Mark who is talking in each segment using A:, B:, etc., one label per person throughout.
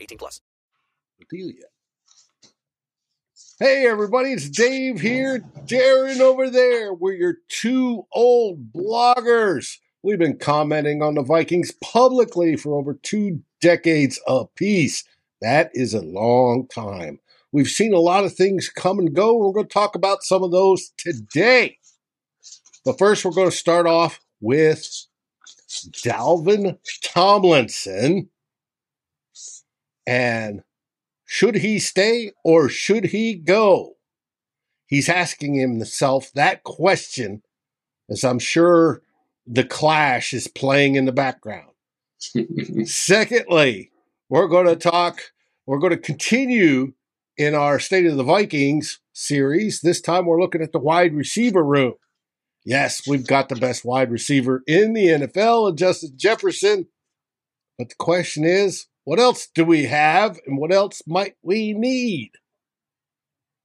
A: 18 plus.
B: Delia. Hey everybody, it's Dave here, Darren over there. We're your two old bloggers. We've been commenting on the Vikings publicly for over two decades apiece. That is a long time. We've seen a lot of things come and go. We're going to talk about some of those today. But first, we're going to start off with Dalvin Tomlinson. And should he stay or should he go? He's asking himself that question, as I'm sure the clash is playing in the background. Secondly, we're going to talk, we're going to continue in our State of the Vikings series. This time we're looking at the wide receiver room. Yes, we've got the best wide receiver in the NFL, Justin Jefferson. But the question is, what else do we have and what else might we need?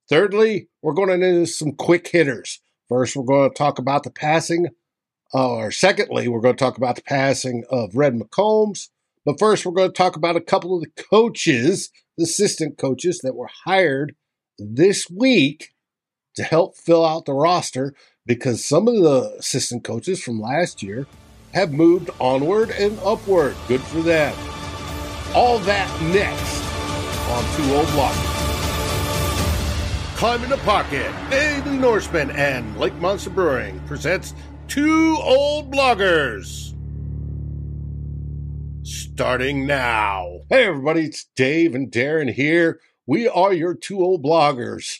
B: Thirdly, we're going to do some quick hitters. First, we're going to talk about the passing, or secondly, we're going to talk about the passing of Red McCombs. But first, we're going to talk about a couple of the coaches, assistant coaches that were hired this week to help fill out the roster because some of the assistant coaches from last year have moved onward and upward. Good for them. All that next on Two Old Bloggers. Climb in the Pocket, Daily Norseman, and Lake Monster Brewing presents Two Old Bloggers. Starting now. Hey, everybody, it's Dave and Darren here. We are your two old bloggers.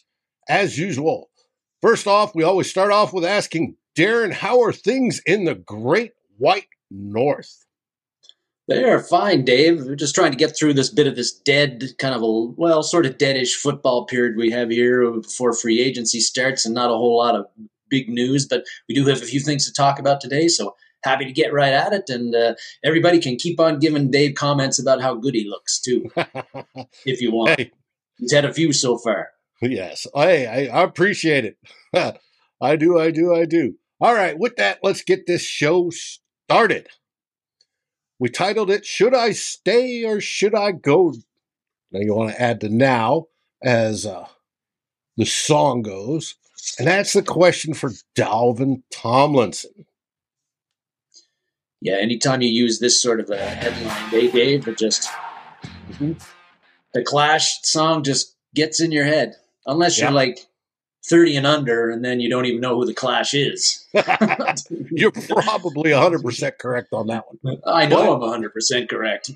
B: As usual, first off, we always start off with asking Darren, how are things in the Great White North?
C: They are fine, Dave. We're just trying to get through this bit of this dead, kind of a, well, sort of deadish football period we have here before free agency starts and not a whole lot of big news, but we do have a few things to talk about today. So happy to get right at it. And uh, everybody can keep on giving Dave comments about how good he looks, too, if you want.
B: Hey.
C: He's had a few so far.
B: Yes, I, I, I appreciate it. I do, I do, I do. All right, with that, let's get this show started. We titled it Should I Stay or Should I Go? Now you want to add the now as uh, the song goes. And that's the question for Dalvin Tomlinson.
C: Yeah, anytime you use this sort of a headline, Dave, Dave, it just the Clash song just gets in your head. Unless you're like 30 and under, and then you don't even know who the Clash is.
B: You're probably 100% correct on that one.
C: I know I'm 100 percent correct.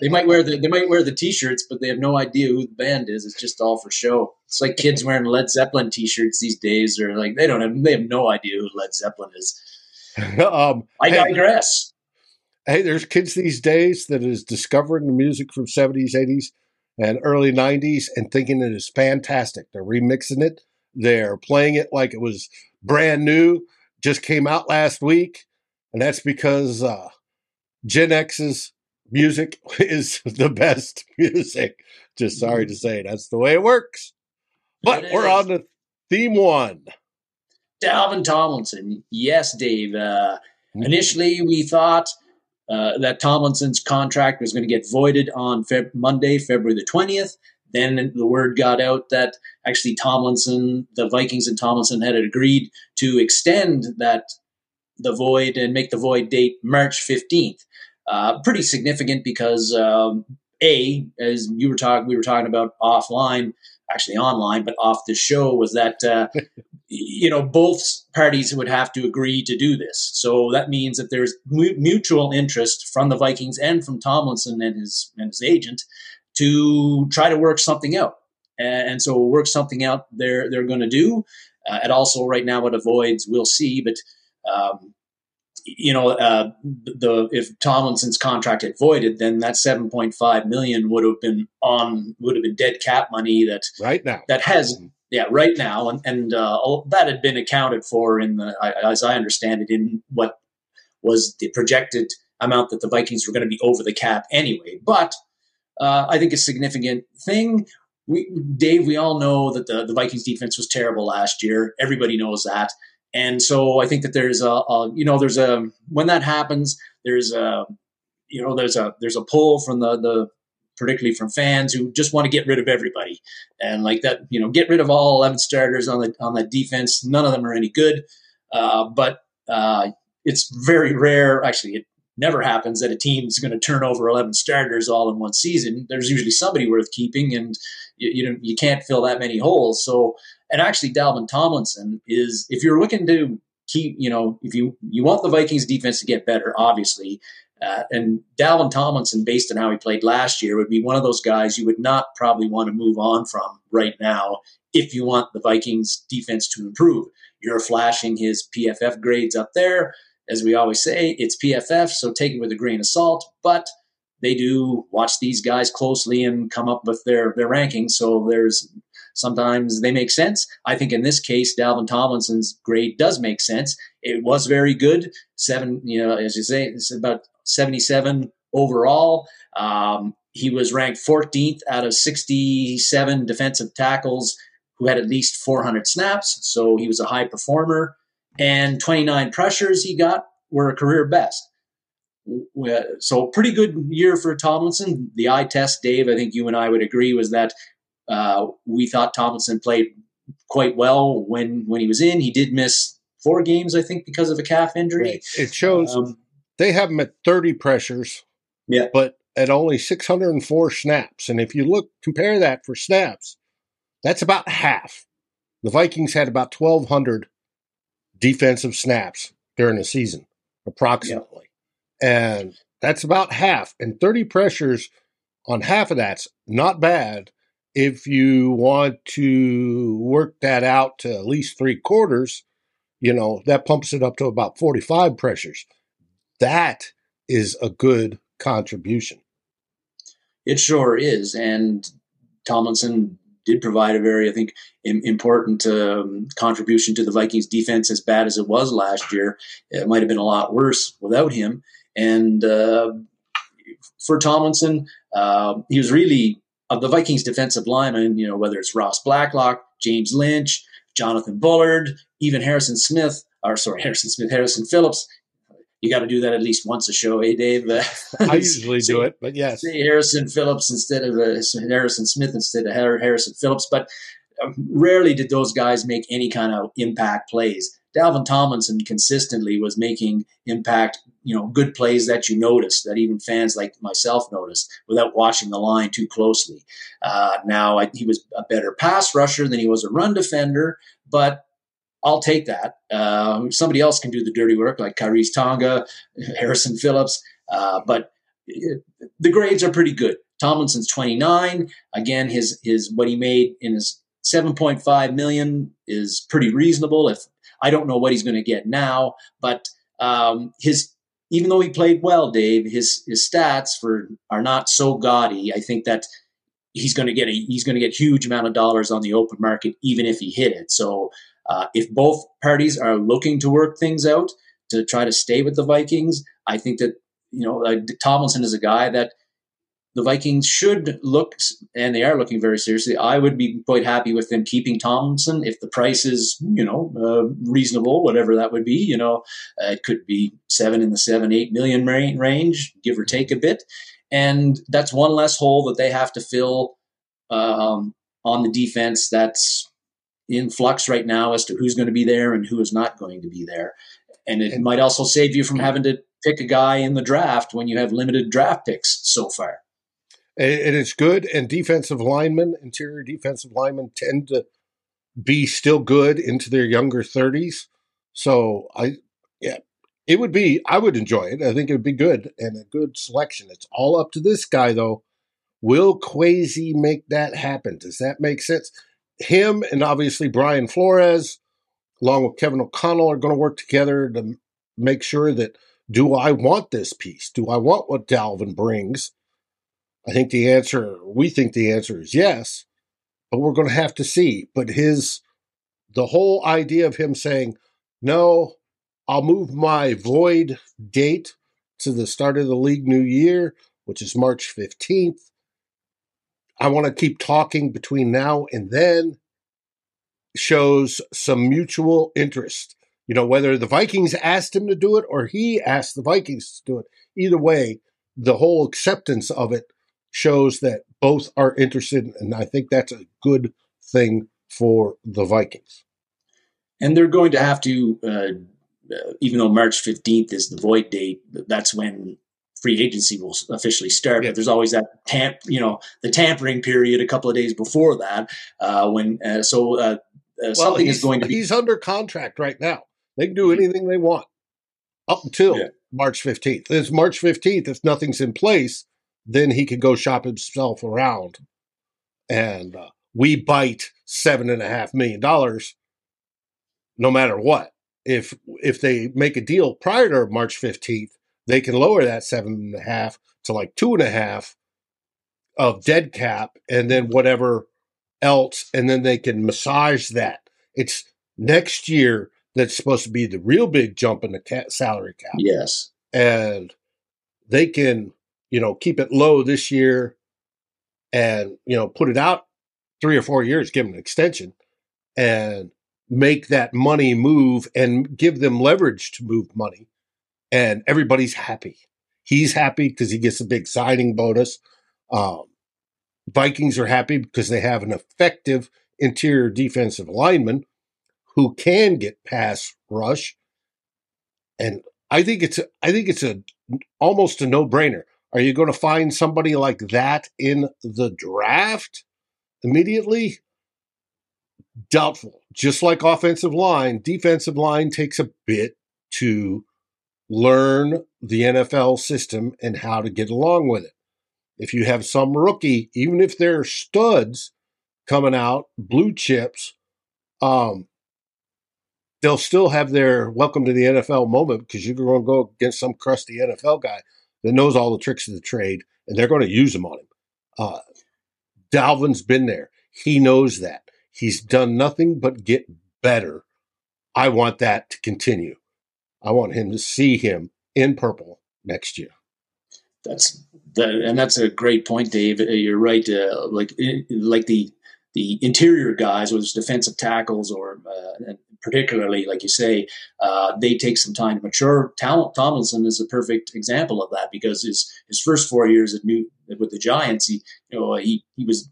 C: They might wear the they might wear the T-shirts, but they have no idea who the band is. It's just all for show. It's like kids wearing Led Zeppelin T-shirts these days, or like they don't have they have no idea who Led Zeppelin is.
B: um,
C: I
B: hey,
C: digress.
B: hey, there's kids these days that is discovering the music from 70s, 80s, and early 90s and thinking it is fantastic. They're remixing it. They're playing it like it was brand new, just came out last week. And that's because uh, Gen X's music is the best music. Just sorry to say, that's the way it works. But
C: It
B: we're on to theme one.
C: Dalvin Tomlinson. Yes, Dave. Uh,
B: Hmm.
C: initially, we thought uh, that Tomlinson's contract was going to get voided on Feb- Monday, February the 20th. Then the word got out that actually Tomlinson, the Vikings and Tomlinson had agreed to extend that the void and make the void date March 15th. Uh, pretty significant because um, a as you were talking, we were talking about offline, actually online, but off the show was that uh, you know both parties would have to agree to do this. So that means that there's mu- mutual interest from the Vikings and from Tomlinson and his and his agent to try to work something out. And, so work something out they're they're going to do. Uh, and also right now what avoids we'll see, but um, you know uh, the if Tomlinson's contract had voided, then that 7.5 million would have been on would have been dead cap money that
B: Right now.
C: that has yeah right now and and uh, all- that had been accounted for in the as I understand it in what was the projected amount that the Vikings were going to be over the cap anyway. But uh, I think a significant thing. We, Dave, we all know that the, the Vikings defense was terrible last year. Everybody knows that. And so I think that there's a, a you know, there's a, when that happens, there's a, you know, there's a, there's a pull from the, the, particularly from fans who just want to get rid of everybody and like that, you know, get rid of all 11 starters on the, on the defense. None of them are any good. Uh, but uh, it's very rare. Actually, it never happens that a team is going to turn over 11 starters all in one season. There's usually somebody worth keeping, and you, you know you can't fill that many holes. So, and actually, Dalvin Tomlinson is if you're looking to keep, you know, if you you want the Vikings defense to get better, obviously. Uh, and Dalvin Tomlinson, based on how he played last year, would be one of those guys you would not probably want to move on from right now if you want the Vikings defense to improve. You're flashing his PFF grades up there as we always say, it's PFF, so take it with a grain of salt. But they do watch these guys closely and come up with their their rankings. So there's sometimes they make sense. I think in this case, Dalvin Tomlinson's grade does make sense. It was very good, seven. You know, as you say, it's about 77 overall. Um, he was ranked 14th out of 67 defensive tackles who had at least 400 snaps. So he was a high performer and 29 pressures he got were a career best. So pretty good year for Tomlinson. The eye test, Dave, I think you and I would agree, was that uh, we thought Tomlinson played quite well when when he was in. He did miss four games, I think, because of a calf injury.
B: Right. It shows
C: Um,
B: they have him at 30 pressures,
C: Yeah.
B: but at only 604 snaps. And if you look, compare that for snaps, that's about half. The Vikings had about 1,200 defensive snaps during the season, approximately. And that's about half. And 30 pressures on half of that's not bad if you want to work that out to at least three quarters. You know, that pumps it up to about 45 pressures. That is a good contribution.
C: It sure is, and Tomlinson did provide a very, I think, im- important um, contribution to the Vikings defense. As bad as it was last year, it might have been a lot worse without him. And uh, for Tomlinson, uh, he was really of the Vikings defensive linemen. You know, whether it's Ross Blacklock, James Lynch, Jonathan Bullard, even Harrison Smith, or sorry, Harrison Smith, Harrison Phillips. You got to do that at least once a show, eh, Dave?
B: I usually do it, but yes.
C: say Harrison Phillips instead of uh, Harrison Smith instead of Harrison Phillips, but uh, rarely did those guys make any kind of impact plays. Dalvin Tomlinson consistently was making impact, you know good plays that you notice that even fans like myself noticed without watching the line too closely. Uh, now I, he was a better pass rusher than he was a run defender, but I'll take that. Um, somebody else can do the dirty work, like Khyiris Tonga, Harrison Phillips, uh, but the grades are pretty good. Tomlinson's 29. Again, his his what he made in his 7.5 million is pretty reasonable. If I don't know what he's going to get now, but um, his even though he played well, Dave, his his stats for are not so gaudy. I think that he's going to get a he's going to get huge amount of dollars on the open market, even if he hit it. So uh, if both parties are looking to work things out to try to stay with the Vikings, I think that you know uh, Tomlinson is a guy that the Vikings should look, and they are looking very seriously. I would be quite happy with them keeping Tomlinson if the price is, you know, uh, reasonable, whatever that would be. You know, uh, it could be seven in the seven, eight million range, give or take a bit. And that's one less hole that they have to fill um, on the defense that's in flux right now as to who's going to be there and who is not going to be there. And it might also save you from having to pick a guy in the draft when you have limited draft picks so far
B: and it's good. And defensive linemen, interior defensive linemen, tend to be still good into their younger thirties. So I, yeah, it would be. I would enjoy it. I think it would be good and a good selection. It's all up to this guy though. Will Kwesi make that happen? Does that make sense? Him and obviously Brian Flores, along with Kevin O'Connell, are going to work together to make sure that do I want this piece? Do I want what Dalvin brings? I think the answer, we think the answer is yes, but we're going to have to see. But his, the whole idea of him saying, no, I'll move my void date to the start of the league new year, which is March 15th. I want to keep talking between now and then shows some mutual interest. You know, whether the Vikings asked him to do it or he asked the Vikings to do it. Either way, the whole acceptance of it shows that both are interested, and I think that's a good thing for the Vikings.
C: And they're going to have to, uh, uh, even though March 15th is the void date, that's when free agency will officially start. Yeah. But there's always that tamp, you know, the tampering period a couple of days before that. Uh, when uh, so uh, uh, well, something is going to be.
B: He's under contract right now. They can do mm-hmm. anything they want up until yeah. March 15th. It's March 15th. If nothing's in place, then he can go shop himself around. And uh, we bite seven and a half million dollars, no matter what. If if they make a deal prior to March fifteenth, they can lower that seven and a half to like two and a half of dead cap, and then whatever else, and then they can massage that. It's next year that's supposed to be the real big jump in the salary cap.
C: Yes,
B: and they can you know, keep it low this year and, you know, put it out three or four years, give them an extension and make that money move and give them leverage to move money. And everybody's happy. He's happy because he gets a big signing bonus. Um, Vikings are happy because they have an effective interior defensive lineman who can get pass rush. And I think it's a, I think it's a almost a no brainer. Are you going to find somebody like that in the draft immediately? Doubtful. Just like offensive line, defensive line takes a bit to learn the NFL system and how to get along with it. If you have some rookie, even if they're studs coming out, blue chips, um, they'll still have their welcome to the NFL moment because you're going to go against some crusty NFL guy that knows all the tricks of the trade, and they're going to use them on him. Uh, Dalvin's been there. He knows that. He's done nothing but get better. I want that to continue. I want him to see him in purple next year.
C: That's that, and that's a great point, Dave. You're right. Uh, like like the the interior guys, whether it's defensive tackles or uh, particularly, like you say, uh, they take some time to mature. Tal- Tomlinson is a perfect example of that because his his first four years at New with the Giants, he you know he he was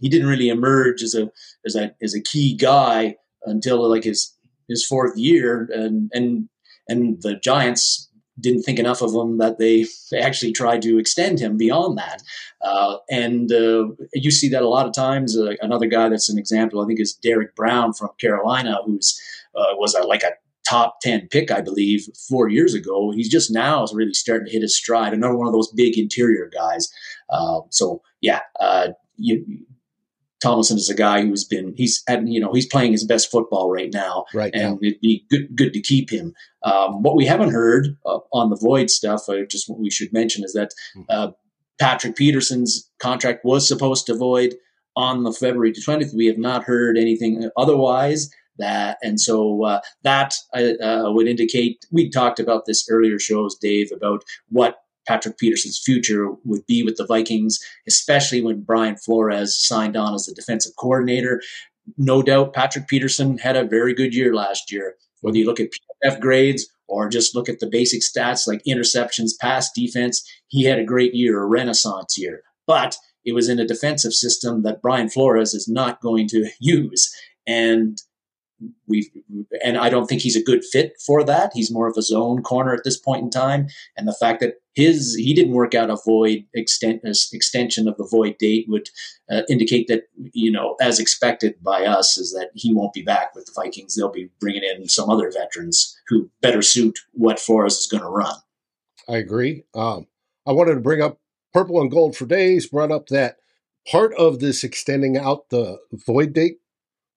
C: he didn't really emerge as a as a as a key guy until like his his fourth year, and and and the Giants didn't think enough of him that they, actually tried to extend him beyond that. Uh, and uh, you see that a lot of times. Uh, another guy that's an example, I think, is Derrick Brown from Carolina, who's uh, was a, like a top 10 pick, I believe, four years ago. He's just now is really starting to hit his stride. Another one of those big interior guys. Uh, so, yeah, uh, you, Tomlinson is a guy who's been he's at, you know he's playing his best football right now,
B: Right
C: and
B: now.
C: it'd be good good to keep him. Um, what we haven't heard uh, on the void stuff, uh, just what we should mention is that uh, Patrick Peterson's contract was supposed to void on the February 20th. We have not heard anything otherwise. That and so uh, that uh, uh, would indicate we talked about this earlier shows, Dave, about what Patrick Peterson's future would be with the Vikings, especially when Brian Flores signed on as the defensive coordinator. No doubt Patrick Peterson had a very good year last year. Whether you look at PFF grades or just look at the basic stats like interceptions, pass defense, he had a great year, a renaissance year. But it was in a defensive system that Brian Flores is not going to use. And we and I don't think he's a good fit for that. He's more of a zone corner at this point in time, and the fact that his he didn't work out a void extent extension of the void date would uh, indicate that you know as expected by us is that he won't be back with the Vikings. They'll be bringing in some other veterans who better suit what Flores is going to run.
B: I agree. Um, I wanted to bring up purple and gold for days. Brought up that part of this extending out the void date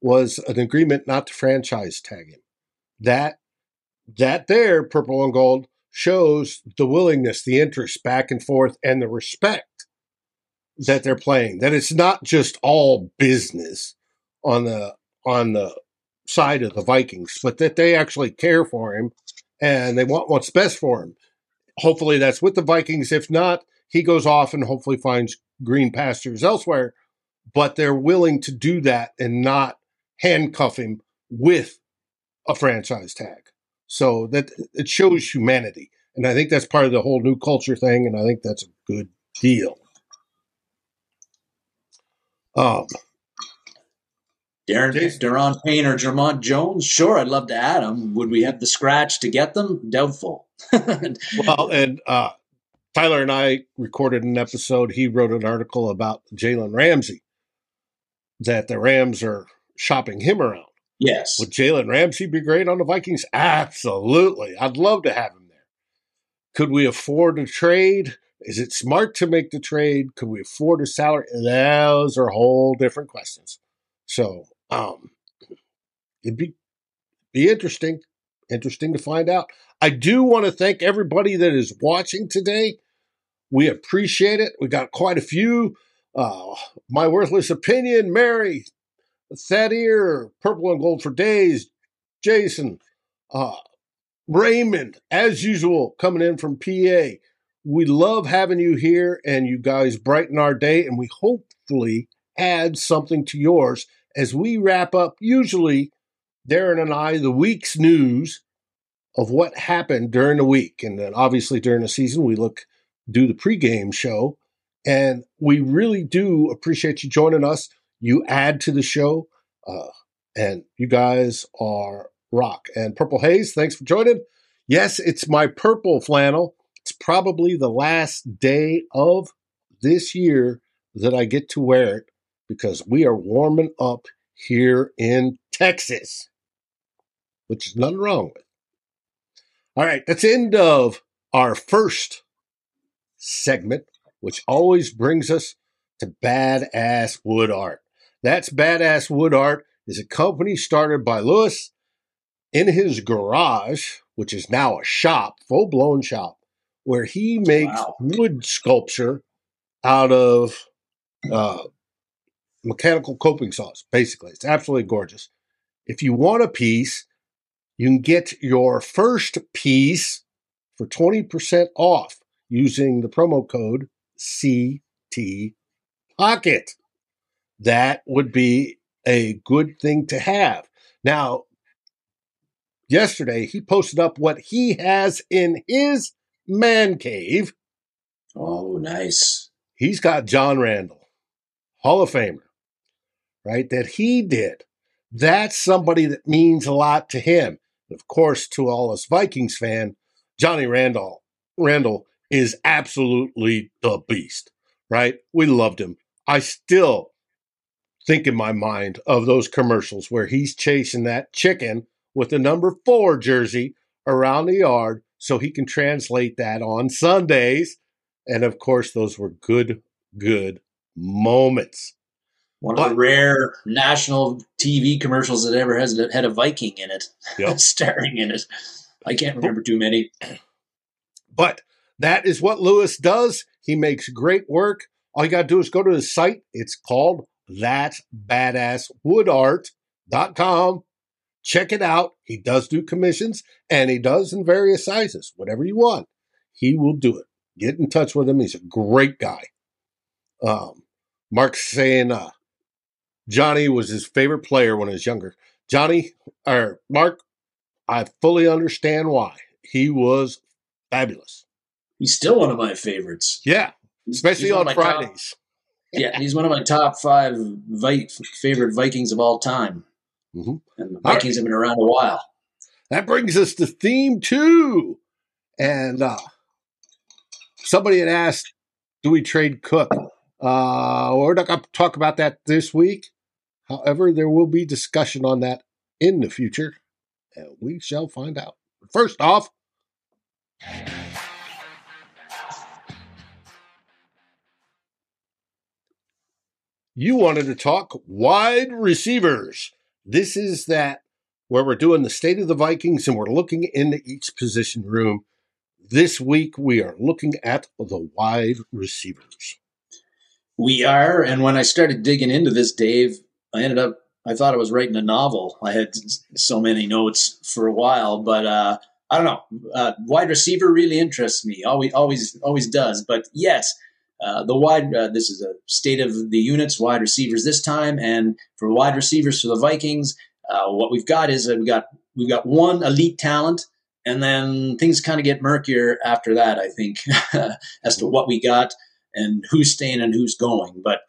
B: was an agreement not to franchise tag him. That that there, purple and gold, shows the willingness, the interest back and forth, and the respect that they're playing. That it's not just all business on the on the side of the Vikings, but that they actually care for him and they want what's best for him. Hopefully that's with the Vikings. If not, he goes off and hopefully finds green pastures elsewhere. But they're willing to do that and not handcuff him with a franchise tag. So that it shows humanity. And I think that's part of the whole new culture thing. And I think that's a good deal. Um,
C: Darren,
B: Jason.
C: Payne or Jermont Jones? Sure, I'd love to add them. Would we have the scratch to get them? Doubtful.
B: well, and uh, Tyler and I recorded an episode. He wrote an article about Jalen Ramsey that the Rams are shopping him around.
C: yes.
B: Would Jalen Ramsey be great on the Vikings? Absolutely. I'd love to have him there. Could we afford a trade? Is it smart to make the trade? Could we afford a salary? Those are whole different questions. So, um, it'd be be interesting, interesting to find out. I do want to thank everybody that is watching today. We appreciate it. We got quite a few. Uh, my worthless opinion, Mary, Thaddeer, Purple and Gold for Days, Jason, uh, Raymond, as usual, coming in from PA. We love having you here, and you guys brighten our day, and we hopefully add something to yours as we wrap up, usually, Darren and I, the week's news of what happened during the week. And then obviously during the season, we look, do the pregame show. And we really do appreciate you joining us. You add to the show, uh, and you guys are rock. And Purple Haze, thanks for joining. Yes, it's my purple flannel. It's probably the last day of this year that I get to wear it because we are warming up here in Texas, which is nothing wrong with. All right, that's the end of our first segment, which always brings us to Badass Wood Art. That's Badass Wood Art is a company started by Lewis in his garage, which is now a shop, full blown shop, where he makes
C: Wow.
B: wood sculpture out of uh, mechanical coping saws. Basically, it's absolutely gorgeous. If you want a piece, you can get your first piece for 20% off using the promo code CT Pocket. That would be a good thing to have. Now, yesterday he posted up what he has in his man cave.
C: Oh, nice.
B: He's got John Randle, Hall of Famer, right? That he did. That's somebody that means a lot to him. Of course, to all us Vikings fan, Johnny Randle Randle is absolutely the beast, right? We loved him. I still think in my mind of those commercials where he's chasing that chicken with the number four jersey around the yard so he can translate that on Sundays. And of course, those were good, good moments.
C: One of the rare national TV commercials that ever has had a Viking in it,
B: Yep.
C: starring in it. I can't remember too many.
B: But that is what Lewis does. He makes great work. All you got to do is go to his site. It's called That's Badass Woodart.com. Check it out. He does do commissions and he does in various sizes. Whatever you want, he will do it. Get in touch with him. He's a great guy. Um, Mark's saying uh, Johnny was his favorite player when he was younger. Johnny, or Mark, I fully understand why. He was fabulous.
C: He's still one of my favorites.
B: Yeah, especially on
C: my
B: Fridays.
C: Yeah, he's one of my top five Vi- favorite Vikings of all time.
B: Mhm.
C: And the
B: All right.
C: Vikings have been around a while.
B: That brings us to theme two. And uh, somebody had asked, do we trade Cook? Uh, we're not going to talk about that this week. However, there will be discussion on that in the future, and we shall find out. First off, you wanted to talk wide receivers. This is that where we're doing the state of the Vikings and we're looking into each position room. This week we are looking at the wide receivers.
C: We are, and when I started digging into this, Dave, I ended up. I thought I was writing a novel. I had so many notes for a while, but uh, I don't know. Uh, wide receiver really interests me. Always, always, always does. But yes, uh, the wide. Uh, this is a state of the units, wide receivers this time, and for wide receivers for the Vikings, uh, what we've got is that we got we've got one elite talent, and then things kind of get murkier after that. I think as to what we got and who's staying and who's going. But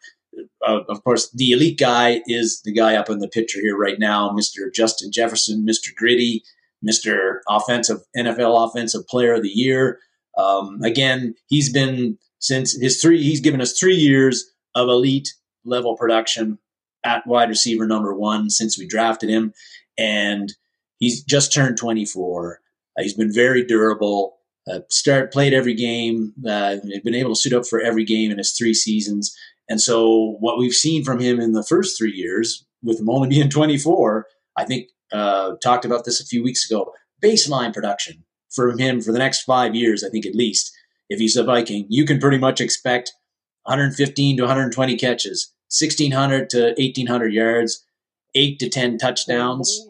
C: uh, of course, the elite guy is the guy up in the picture here right now, Mr. Justin Jefferson, Mr. Gritty, Mr. Offensive NFL Offensive Player of the Year. Um, again, he's been since his three. He's given us three years of elite level production at wide receiver number one since we drafted him, and he's just turned 24. Uh, he's been very durable uh, start played every game. Uh, been able to suit up for every game in his three seasons. And so what we've seen from him in the first three years, with him only being 24, I think uh, talked about this a few weeks ago. Baseline production from him for the next five years, I think at least. If he's a Viking, you can pretty much expect 115 to 120 catches, 1600 to 1800 yards, eight to 10 touchdowns,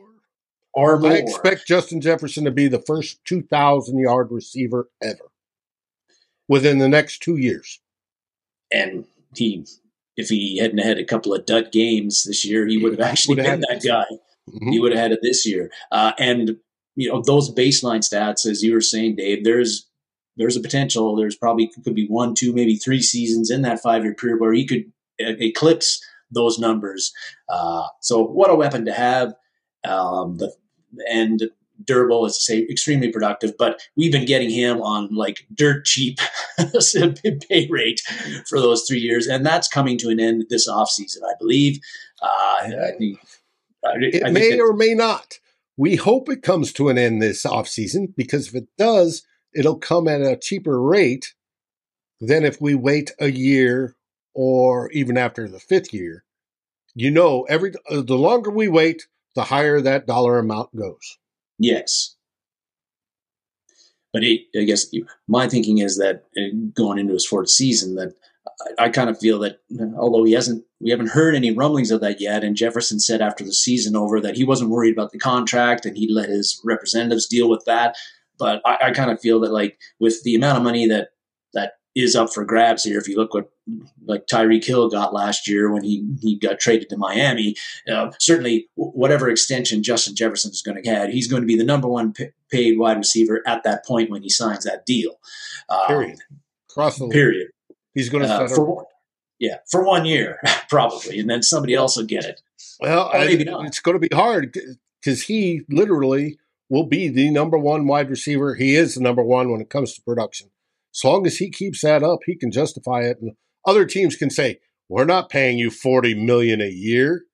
C: or more.
B: I expect Justin Jefferson to be the first 2,000 yard receiver ever within the next two years.
C: and he if he hadn't had a couple of dud games this year, he would have actually
B: Would have
C: been
B: had
C: that guy.
B: Mhm.
C: He would have had it this year. Uh, and you know those baseline stats, as you were saying, Dave. There's there's a potential. There's probably could be one, two, maybe three seasons in that five year period where he could eclipse those numbers. Uh, so what a weapon to have. Um, the and durable, as I say, extremely productive. But we've been getting him on like dirt cheap pay rate for those three years, and that's coming to an end this offseason, I believe. Uh, I think I,
B: It
C: I think
B: may or may not. We hope it comes to an end this offseason because if it does, it'll come at a cheaper rate than if we wait a year or even after the fifth year. You know, every uh, the longer we wait, the higher that dollar amount goes.
C: Yes. But it, I guess my thinking is that uh, going into his fourth season, that I, I kind of feel that although he hasn't, we haven't heard any rumblings of that yet. And Jefferson said after the season over that he wasn't worried about the contract and he'd let his representatives deal with that. But I, I kind of feel that like with the amount of money that that is up for grabs here, if you look what like Tyreek Hill got last year when he he got traded to Miami, uh, certainly whatever extension Justin Jefferson is going to get, he's going to be the number one p- paid wide receiver at that point when he signs that deal. Um,
B: Period. Cross the line.
C: Period.
B: He's going to
C: Uh, for one, yeah, for one year probably, and then somebody else will get it.
B: Well, I-
C: not.
B: it's going to be hard because he literally will be the number one wide receiver. He is the number one when it comes to production. As long as he keeps that up, he can justify it. And other teams can say, we're not paying you 40 million a year.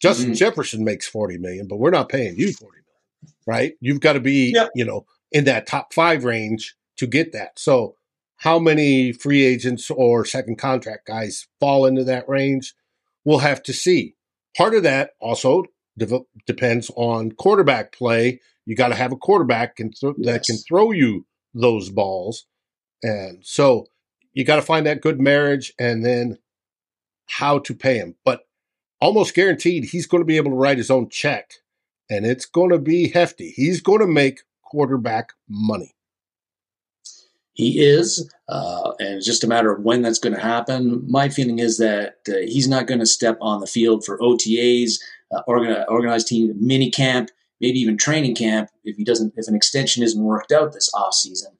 B: Justin
C: Mhm.
B: Jefferson makes 40 million, but we're not paying you 40 million, right? You've got to be,
C: Yep.
B: you know, in that top five range to get that. So how many free agents or second contract guys fall into that range? We'll have to see. Part of that also dev- depends on quarterback play. You got to have a quarterback can th- that can throw you those balls. And so you got to find that good marriage and then how to pay him. But almost guaranteed he's going to be able to write his own check and it's going to be hefty. He's going to make quarterback money.
C: He is, uh, and it's just a matter of when that's going to happen. My feeling is that uh, he's not going to step on the field for OTAs, uh, organ- organized team mini camp, maybe even training camp if he doesn't, if an extension isn't worked out this off season.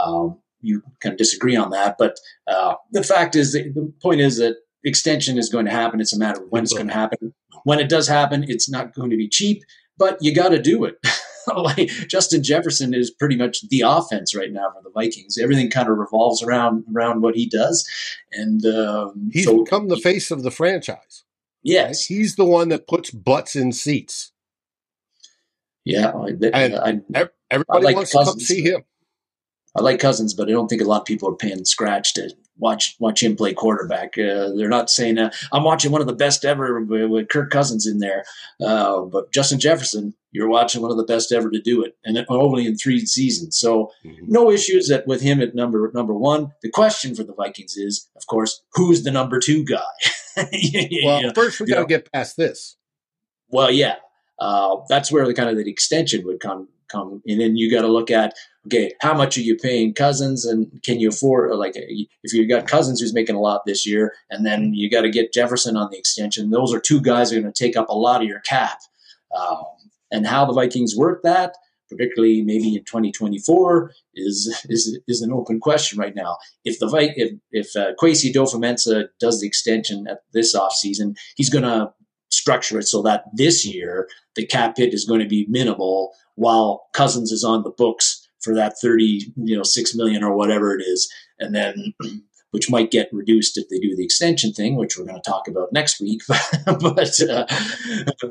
C: Um, you kind of disagree on that, but uh, the fact is, that the point is that extension is going to happen. It's a matter of when it's going to happen. When it does happen, it's not going to be cheap, but you got to do it. like Justin Jefferson is pretty much the offense right now for the Vikings. Everything kind of revolves around around what he does, and um,
B: He's
C: so-
B: become the face of the franchise. right?
C: yes,
B: He's the one that puts butts in seats.
C: Yeah. I,
B: And
C: I,
B: Ev- Everybody
C: like
B: wants to come see him.
C: I like Cousins, but I don't think a lot of people are paying scratch to watch watch him play quarterback. Uh, they're not saying uh, I'm watching one of the best ever with, Kirk Cousins in there, uh, but Justin Jefferson, you're watching one of the best ever to do it, and only in three seasons. So no issues that with him at number number one. The question for the Vikings is, of course, who's the number two guy?
B: Well, first we got to get past this.
C: Well, yeah, uh, that's where the kind of the extension would come come, and then you got to look at okay, how much are you paying Cousins, and can you afford like if you've got Cousins who's making a lot this year, and then you got to get Jefferson on the extension. Those are two guys that are going to take up a lot of your cap, um, and how the Vikings work that. Particularly, maybe in 2024 is is is an open question right now. If the if if uh, Adofo-Mensah does the extension at this offseason, he's going to structure it so that this year the cap hit is going to be minimal while Cousins is on the books for that 30, you know, 6 million or whatever it is. And then, which might get reduced if they do the extension thing, which we're going to talk about next week. but, uh,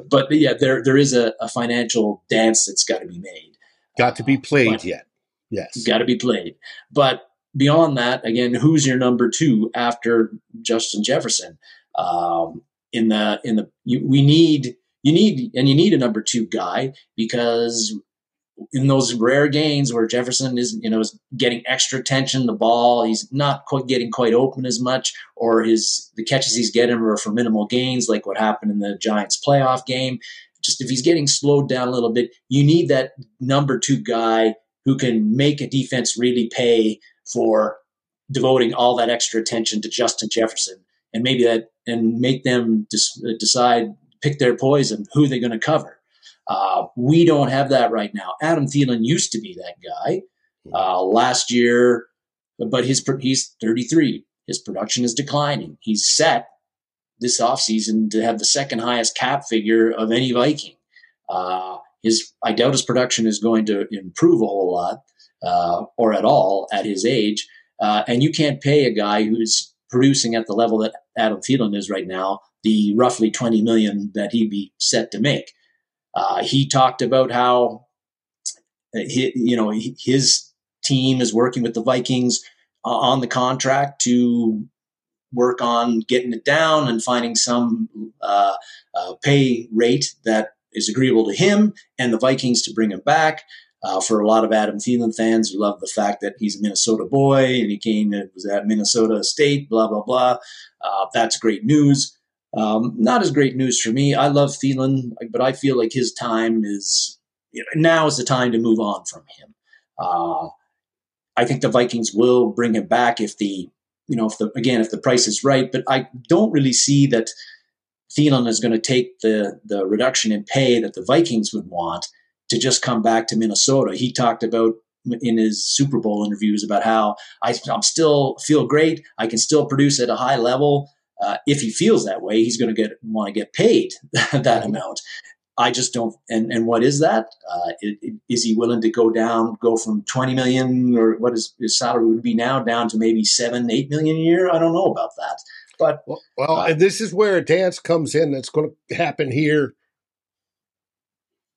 C: but yeah, there, there is a, a financial dance that's got to be made.
B: Got to be played
C: But-
B: yet. Yes.
C: got to be played. But beyond that, again, who's your number two after Justin Jefferson? Um, in the in the you, we need you need and you need a number two guy because in those rare gains where Jefferson is you know is getting extra attention, the ball he's not quite getting quite open as much, or his the catches he's getting are for minimal gains, like what happened in the Giants playoff game. Just if he's getting slowed down a little bit, you need that number two guy who can make a defense really pay for devoting all that extra attention to Justin Jefferson and maybe that and make them decide pick their poison who they're going to cover. Uh, we don't have that right now. Adam Thielen used to be that guy uh, last year, but his he's 33. His production is declining. He's set this offseason to have the second highest cap figure of any Viking. Uh, his I doubt his production is going to improve a whole lot uh, or at all at his age. Uh, and you can't pay a guy who's producing at the level that Adam Thielen is right now the roughly 20 million that he'd be set to make. Uh, he talked about how he, you know his team is working with the Vikings uh, on the contract to work on getting it down and finding some uh, uh, pay rate that is agreeable to him and the Vikings to bring him back. Uh, for a lot of Adam Thielen fans who love the fact that he's a Minnesota boy and he came and was at Minnesota State, blah blah blah. Uh, that's great news. Um, not as great news for me. I love Thielen, but I feel like his time is you know, now is the time to move on from him. Uh, I think the Vikings will bring him back if the you know if the again if the price is right, but I don't really see that Thielen is going to take the the reduction in pay that the Vikings would want to just come back to Minnesota. He talked about in his Super Bowl interviews about how I, I'm still feel great. I can still produce at a high level. Uh, if he feels that way, he's going to get want to get paid that amount. I just don't. And, and what is that? Uh, it, it, is he willing to go down, go from 20 million or what is his salary would be now down to maybe seven, eight million a year? I don't know about that. But
B: well, well uh, and this is where a dance comes in that's going to happen here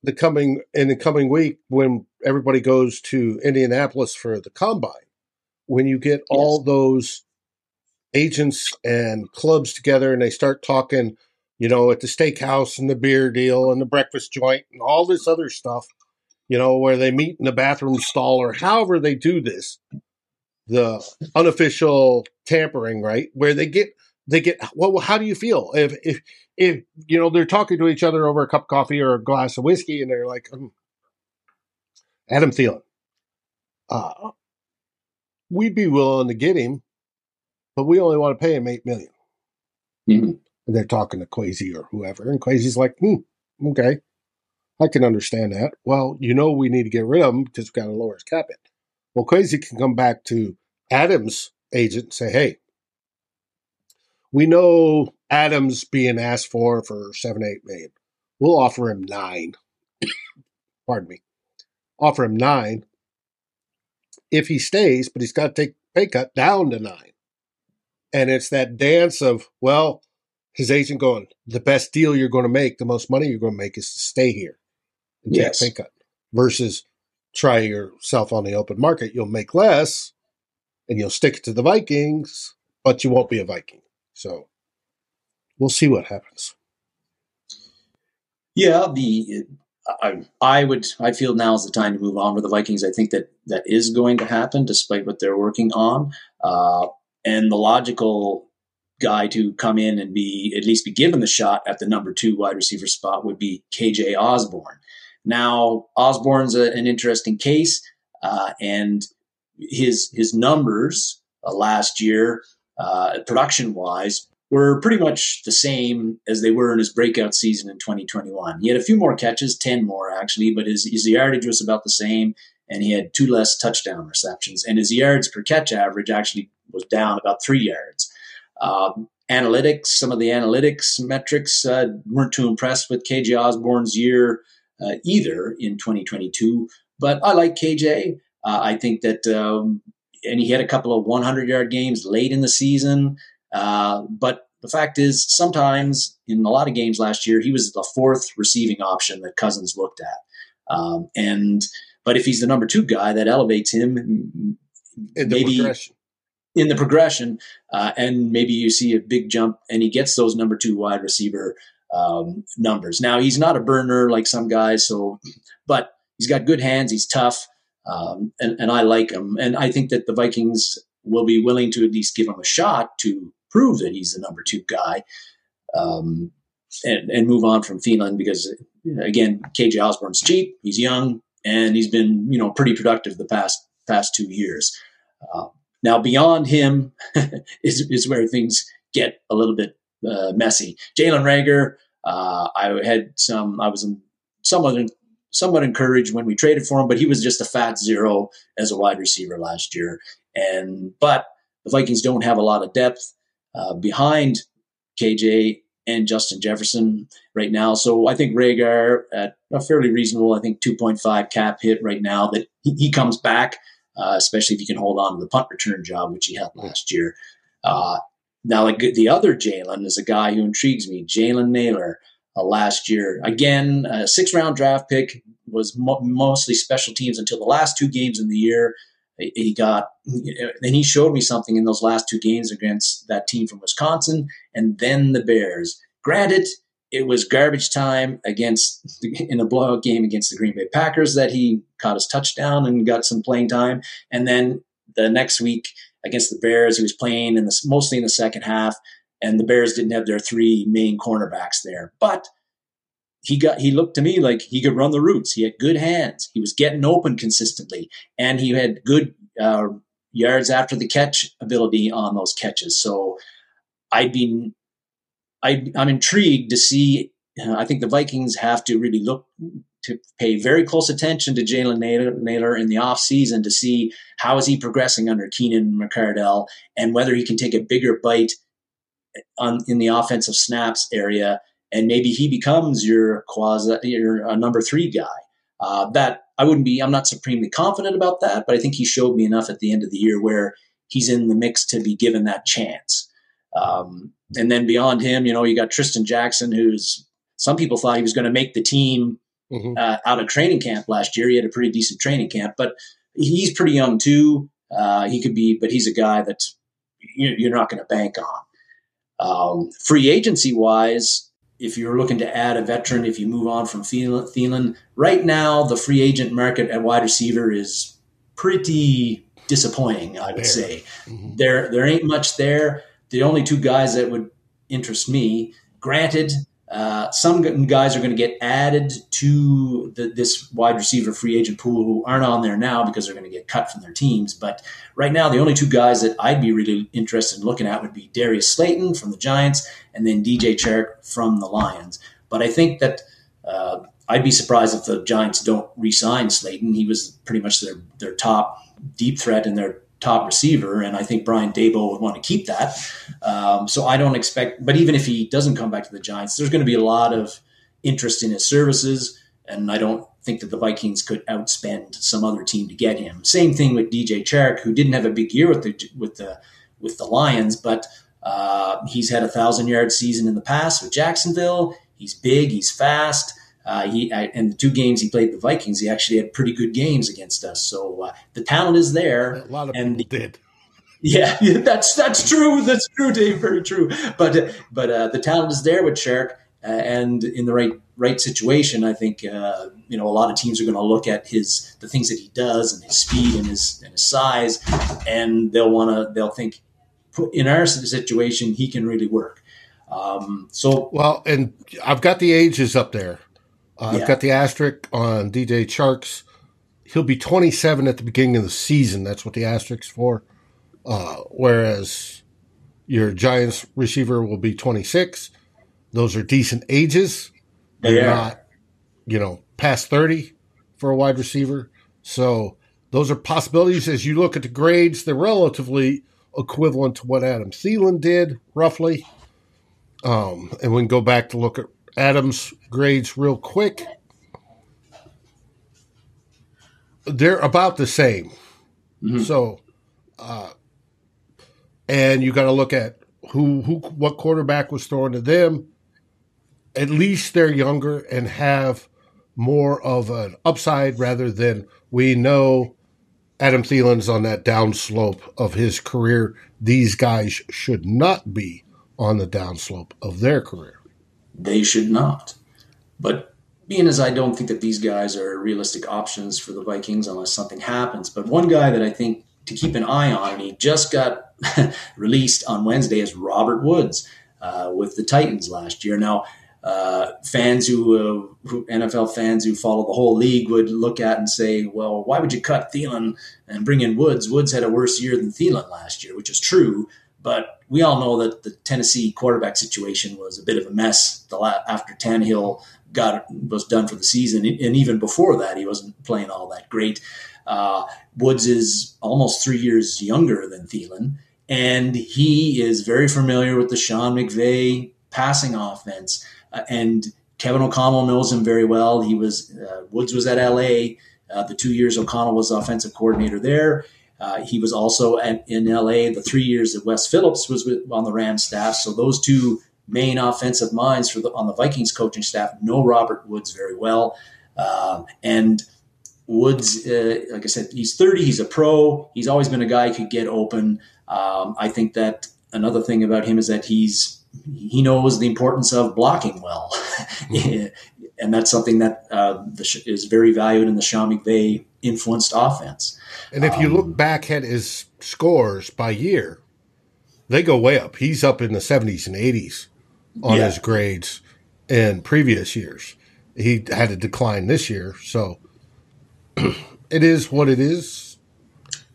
B: the coming in the coming week when everybody goes to Indianapolis for the combine. When you get yes. all those agents and clubs together and they start talking, you know, at the steakhouse and the beer deal and the breakfast joint and all this other stuff, you know, where they meet in the bathroom stall or however they do this, the unofficial tampering, right? Where they get they get well how do you feel? If if if you know they're talking to each other over a cup of coffee or a glass of whiskey and they're like um, adam thielen uh, we'd be willing to get him but we only want to pay him eight million. Mm-hmm. and they're talking to Kwesi or whoever and Kwesi's like hmm okay. I can understand that. Well you know we need to get rid of him because we've got to lower his cap it well Kwesi can come back to adam's agent and say hey we know Adams being asked for for seven, eight million. We'll offer him nine. Pardon me. Offer him nine if he stays, but he's got to take pay cut down to nine. And it's that dance of, well, his agent going, the best deal you're going to make, the most money you're going to make is to stay here and yes. take pay cut versus try yourself on the open market. You'll make less and you'll stick to the Vikings, but you won't be a Viking. So we'll see what happens.
C: Yeah, the I, I would I feel now is the time to move on with the Vikings. I think that that is going to happen, despite what they're working on. Uh, and the logical guy to come in and be at least be given the shot at the number two wide receiver spot would be KJ Osborn. Now Osborn's a, an interesting case, uh, and his his numbers uh, last year uh, production wise were pretty much the same as they were in his breakout season in 2021. He had a few more catches, 10 more actually, but his, his yardage was about the same, and he had two less touchdown receptions. And his yards per catch average actually was down about three yards. Um, analytics, some of the analytics metrics uh, weren't too impressed with KJ Osborn's year uh, either in 2022. But I like KJ. Uh, I think that um, and he had a couple of 100 yard games late in the season. Uh, but the fact is, sometimes in a lot of games last year, he was the fourth receiving option that Cousins looked at. Um, and but if he's the number two guy, that elevates him.
B: In maybe
C: in the progression, uh, and maybe you see a big jump, and he gets those number two wide receiver um, numbers. Now he's not a burner like some guys, so but he's got good hands. He's tough. Um, and, and I like him. And I think that the Vikings will be willing to at least give him a shot to prove that he's the number two guy um, and, and move on from Thielen because, again, KJ Osborn's cheap, he's young, and he's been, you know, pretty productive the past past two years. Uh, now, beyond him is, is where things get a little bit uh, messy. Jalen Reagor, uh, I had some, I was in somewhat somewhat encouraged when we traded for him, but he was just a fat zero as a wide receiver last year. And but the Vikings don't have a lot of depth uh, behind KJ and Justin Jefferson right now. So I think Reagor at a fairly reasonable, I think 2.5 cap hit right now that he, he comes back, uh, especially if he can hold on to the punt return job, which he had last year. Uh, now, like the other Jalen is a guy who intrigues me, Jalen Nailor uh, last year. Again, a six round draft pick was mo- mostly special teams until the last two games in the year. He got, and he showed me something in those last two games against that team from Wisconsin and then the Bears. Granted, it was garbage time against in a blowout game against the Green Bay Packers that he caught his touchdown and got some playing time. And then the next week against the Bears, he was playing in the mostly in the second half and the Bears didn't have their three main cornerbacks there. But he got he looked to me like he could run the routes. He had good hands. He was getting open consistently, and he had good uh, yards after the catch ability on those catches. So I'd be I, I'm intrigued to see. Uh, I think the Vikings have to really look to pay very close attention to Jalen Naylor, Nailor in the offseason to see how is he progressing under Keenan McCardell and whether he can take a bigger bite on in the offensive snaps area and maybe he becomes your quasi your uh, number three guy. Uh, that I wouldn't be. I'm not supremely confident about that, but I think he showed me enough at the end of the year where he's in the mix to be given that chance. Um, and then beyond him, you know, you got Trishton Jackson, who's some people thought he was going to make the team mm-hmm. uh, out of training camp last year. He had a pretty decent training camp, but he's pretty young too. Uh, he could be, but he's a guy that you're not going to bank on. Um, free agency wise, if you're looking to add a veteran, if you move on from Thielen, right now the free agent market at wide receiver is pretty disappointing. I would say mm-hmm. there there ain't much there. The only two guys that would interest me, granted, uh, some guys are going to get added to the, this wide receiver free agent pool who aren't on there now because they're going to get cut from their teams. But right now, the only two guys that I'd be really interested in looking at would be Darius Slayton from the Giants and then DJ Chark from the Lions. But I think that uh, I'd be surprised if the Giants don't re-sign Slayton. He was pretty much their their top deep threat in their top receiver, and I think Brian Daboll would want to keep that. Um, so I don't expect, but even if he doesn't come back to the Giants, there's going to be a lot of interest in his services, and I don't think that the Vikings could outspend some other team to get him. Same thing with DJ Chark, who didn't have a big year with the with the with the Lions, but uh, he's had a thousand yard season in the past with Jacksonville. He's big, he's fast. Uh, he and the two games he played the Vikings, he actually had pretty good games against us. So uh, the talent is there.
B: A lot of
C: and
B: people did.
C: Yeah, that's that's true. That's true, Dave. Very true. But but uh, the talent is there with Chark, uh, and in the right right situation, I think uh, you know a lot of teams are going to look at his the things that he does and his speed and his and his size, and they'll want to they'll think in our situation he can really work. Um, so
B: well, and I've got the ages up there. Uh, yeah. I've got the asterisk on DJ Chark's. He'll be 27 at the beginning of the season. That's what the asterisk's for. Uh, whereas your Giants receiver will be 26. Those are decent ages. They're yeah. not, you know, past 30 for a wide receiver. So those are possibilities. As you look at the grades, they're relatively equivalent to what Adam Thielen did, roughly. Um, and we can go back to look at Adams grades real quick. They're about the same. Mm-hmm. So, uh, and you got to look at who who what quarterback was throwing to them. At least they're younger and have more of an upside rather than we know Adam Thielen's on that downslope of his career. These guys should not be on the downslope of their career
C: they should not. But being as I don't think that these guys are realistic options for the Vikings unless something happens. But one guy that I think to keep an eye on, and he just got released on Wednesday, is Robert Woods uh, with the Titans last year. Now, uh, fans who, uh, who, NFL fans who follow the whole league would look at and say, well, why would you cut Thielen and bring in Woods? Woods had a worse year than Thielen last year, which is true. But we all know that the Tennessee quarterback situation was a bit of a mess after Tannehill got was done for the season, and even before that, he wasn't playing all that great. Uh, Woods is almost three years younger than Thielen, and he is very familiar with the Sean McVay passing offense. Uh, and Kevin O'Connell knows him very well. He was uh, Woods was at LA. Uh, the two years O'Connell was offensive coordinator there. Uh, he was also at, in LA the three years that Wes Phillips was with, on the Rams staff. So those two main offensive minds for the, on the Vikings coaching staff know Robert Woods very well. Um, and Woods, uh, like I said, he's 30. He's a pro. He's always been a guy who could get open. Um, I think that another thing about him is that he's he knows the importance of blocking well, mm-hmm. and that's something that uh, is very valued in the Sean McVay influenced offense.
B: And if you look um, back at his scores by year, they go way up. He's up in the 70s and 80s on yeah. his grades in previous years. He had a decline this year, so it is what it is.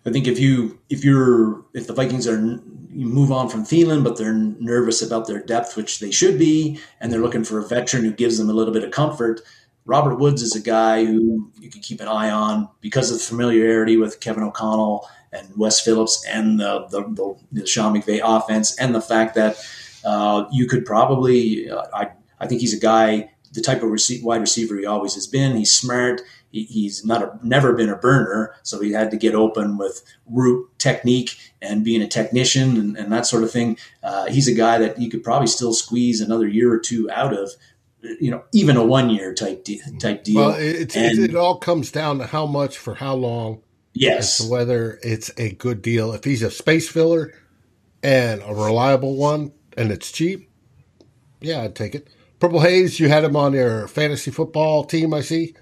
C: I think if you if you're if the Vikings are you move on from Thielen, but they're nervous about their depth, which they should be, and they're looking for a veteran who gives them a little bit of comfort. Robert Woods is a guy who you can keep an eye on because of the familiarity with Kevin O'Connell and Wes Phillips and the, the, the, the Sean McVay offense, and the fact that uh, you could probably, uh, I, I think he's a guy, the type of rece- wide receiver he always has been. He's smart. He, he's not a, never been a burner, so he had to get open with route technique and being a technician and, and that sort of thing. Uh, he's a guy that you could probably still squeeze another year or two out of you know, even a one year type de- mm-hmm. type deal.
B: Well, it's,
C: And-
B: it, it all comes down to how much for how long,
C: yes,
B: as to whether it's a good deal. If he's a space filler and a reliable one, and it's cheap, yeah, I'd take it. Purple Haze, you had him on your fantasy football team, I see,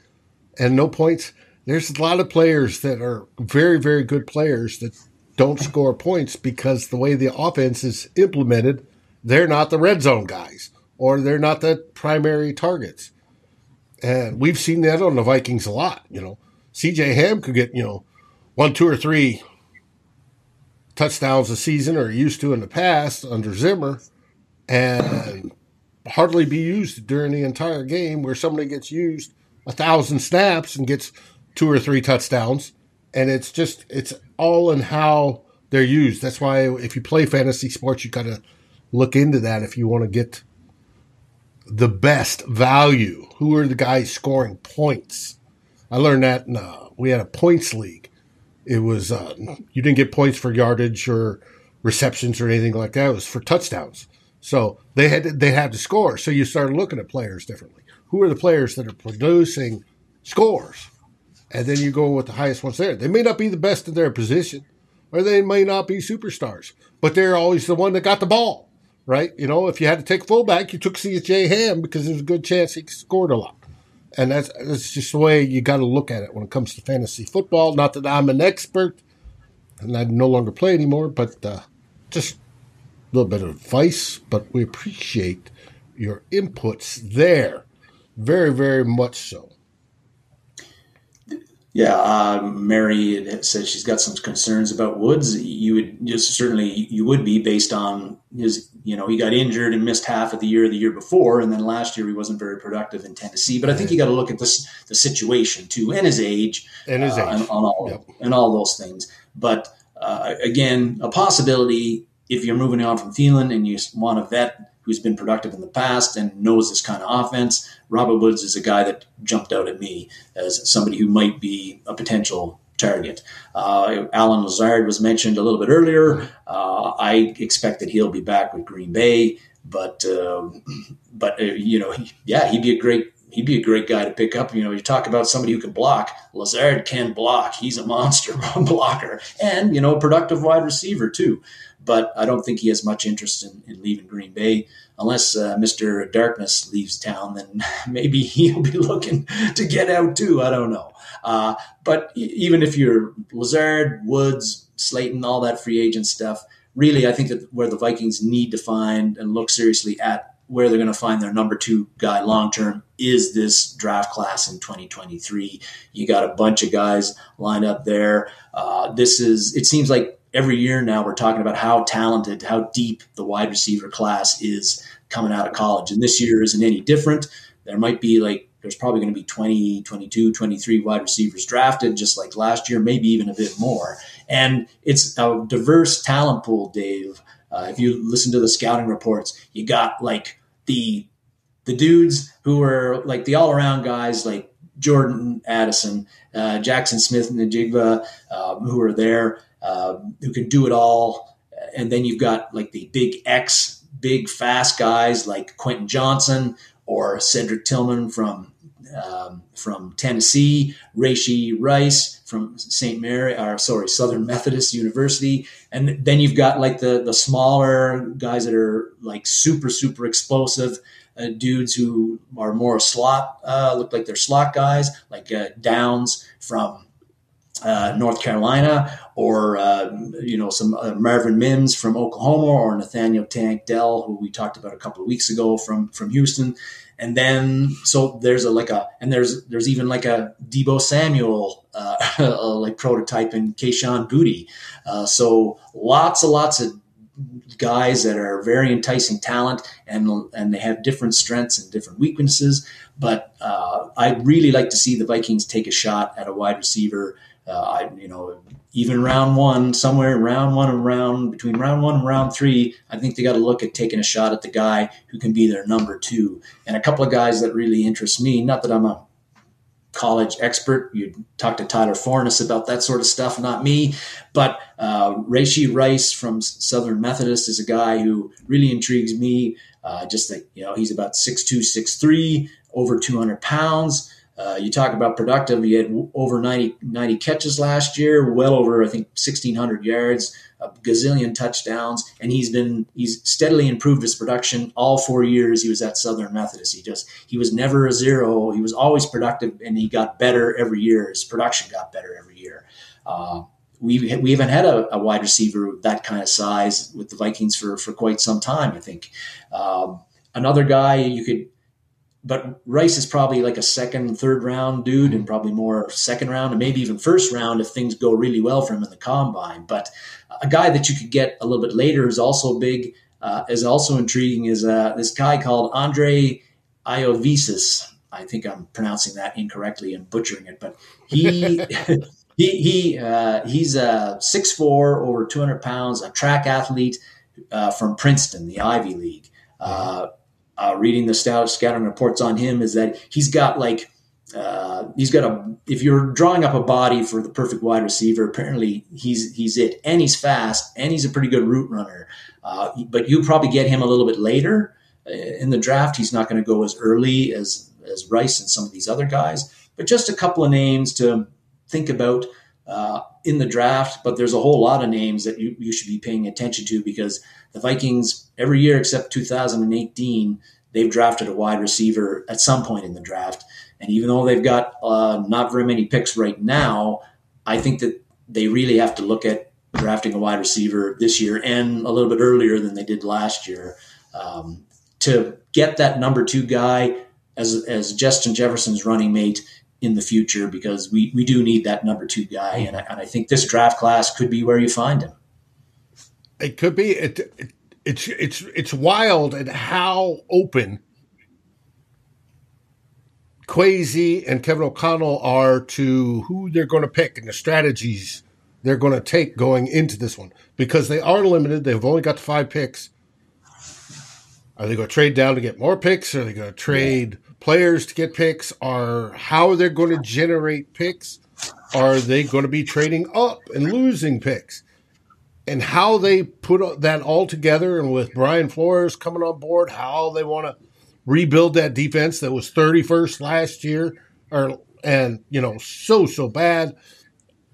B: and no points. There's a lot of players that are very, very good players that don't score points because the way the offense is implemented, they're not the red zone guys or they're not the primary targets. And we've seen that on the Vikings a lot. You know, CJ Ham could get, you know, one, two, or three touchdowns a season or used to in the past under Zimmer and hardly be used during the entire game where somebody gets used a thousand snaps and gets two or three touchdowns. And it's just, it's all in how they're used. That's why if you play fantasy sports, you got to look into that if you want to get the best value. Who are the guys scoring points? I learned that in, uh, we had a points league. It was uh, you didn't get points for yardage or receptions or anything like that. It was for touchdowns. So they had to, they had to score. So you started looking at players differently. Who are the players that are producing scores? And then you go with the highest ones there. They may not be the best in their position, or they may not be superstars, but they're always the one that got the ball, right? You know, if you had to take fullback, you took CJ Ham because there's a good chance he scored a lot. And that's that's just the way you got to look at it when it comes to fantasy football. Not that I'm an expert, and I no longer play anymore, but uh, just a little bit of advice. But we appreciate your inputs there, very very much so.
C: Yeah, uh, Mary had said she's got some concerns about Woods. You would just certainly you would be based on his. You know, he got injured and missed half of the year the year before, and then last year he wasn't very productive in Tennessee. But I think you got to look at this the situation too, and his age,
B: And his
C: uh,
B: age.
C: and, on all,
B: Yep.
C: and all those things. But uh, again, a possibility if you're moving on from Thielen and you want a vet who's been productive in the past and knows this kind of offense, Robert Woods is a guy that jumped out at me as somebody who might be a potential target. Uh, Allen Lazard was mentioned a little bit earlier. Uh, I expect that he'll be back with Green Bay, but um, but uh, you know, yeah, he'd be a great he'd be a great guy to pick up. You know, you talk about somebody who can block. Lazard can block. He's a monster blocker, and you know, a productive wide receiver too. But I don't think he has much interest in, in leaving Green Bay unless uh, Mr. Darkness leaves town. Then maybe he'll be looking to get out too. I don't know. Uh, but even if you're Lazard, Woods, Slayton, all that free agent stuff, really, I think that where the Vikings need to find and look seriously at where they're going to find their number two guy long term is this draft class in 2023. You got a bunch of guys lined up there. Uh, this is, it seems like every year now we're talking about how talented, how deep the wide receiver class is coming out of college. And this year isn't any different. There might be like, there's probably going to be 20, 22, 23 wide receivers drafted, just like last year, maybe even a bit more. And it's a diverse talent pool, Dave. Uh, if you listen to the scouting reports, you got like the the dudes who are like the all around guys, like Jordan Addison, uh, Jaxon Smith-Njigba, uh, who are there, uh, who can do it all. And then you've got like the big X, big fast guys like Quentin Johnston or Cedric Tillman from um, from Tennessee, Rashee Rice from St. Mary, or sorry, Southern Methodist University, and then you've got like the the smaller guys that are like super super explosive uh, dudes who are more slot, uh, look like they're slot guys, like uh, Downs from uh, North Carolina, or uh, you know some uh, Marvin Mims from Oklahoma, or Nathaniel Tank Dell, who we talked about a couple of weeks ago from from Houston, and then so there's a like a and there's there's even like a Deebo Samuel uh, like prototype in Kayshon Boutte, uh, so lots and lots of guys that are very enticing talent and and they have different strengths and different weaknesses. But I'd really like to see the Vikings take a shot at a wide receiver. Uh, I, you know, even round one, somewhere round one and round between round one and round three, I think they got to look at taking a shot at the guy who can be their number two. And a couple of guys that really interest me. Not that I'm a college expert. You talk to Tyler Forness about that sort of stuff, not me. But uh, Rashee Rice from Southern Methodist is a guy who really intrigues me. Uh, just that you know he's about six two, six three, over 200 pounds. Uh, you talk about productive. He had over 90, 90 catches last year, well over I think 1,600 yards, a gazillion touchdowns, and he's been he's steadily improved his production all four years he was at Southern Methodist. He just he was never a zero. He was always productive, and he got better every year. His production got better every year. Uh, we we haven't had a, a, wide receiver that kind of size with the Vikings for for quite some time. I think um, another guy you could but Rice is probably like a second, third round dude, and probably more second round, and maybe even first round if things go really well for him in the combine. But a guy that you could get a little bit later is also big, uh, is also intriguing. Is uh, this guy called Andrei Iosivas? I think I'm pronouncing that incorrectly and butchering it, but he. he he uh, he's a six four, over 200 pounds, a track athlete uh, from Princeton, the Ivy League. Uh, uh, reading the scouting reports on him is that he's got like uh, he's got a if you're drawing up a body for the perfect wide receiver apparently he's he's it. And he's fast and he's a pretty good route runner. Uh, but you probably get him a little bit later uh, in the draft. He's not going to go as early as as rice and some of these other guys. But just a couple of names to think about uh, in the draft but there's a whole lot of names that you, you should be paying attention to because the Vikings, every year except 2018, they've drafted a wide receiver at some point in the draft. And even though they've got uh, not very many picks right now, I think that they really have to look at drafting a wide receiver this year and a little bit earlier than they did last year um, to get that number two guy as, as Justin Jefferson's running mate in the future because we, we do need that number two guy. And I, and I think this draft class could be where you find him.
B: It could be. It, it it's it's it's wild at how open Kwesi and Kevin O'Connell are to who they're going to pick and the strategies they're going to take going into this one because they are limited. They've only got the five picks. Are they going to trade down to get more picks? Are they going to trade players to get picks? Are how they're going to generate picks? Are they going to be trading up and losing picks? and how they put that all together, and with Brian Flores coming on board, how they want to rebuild that defense that was 31st last year, or and you know so so bad.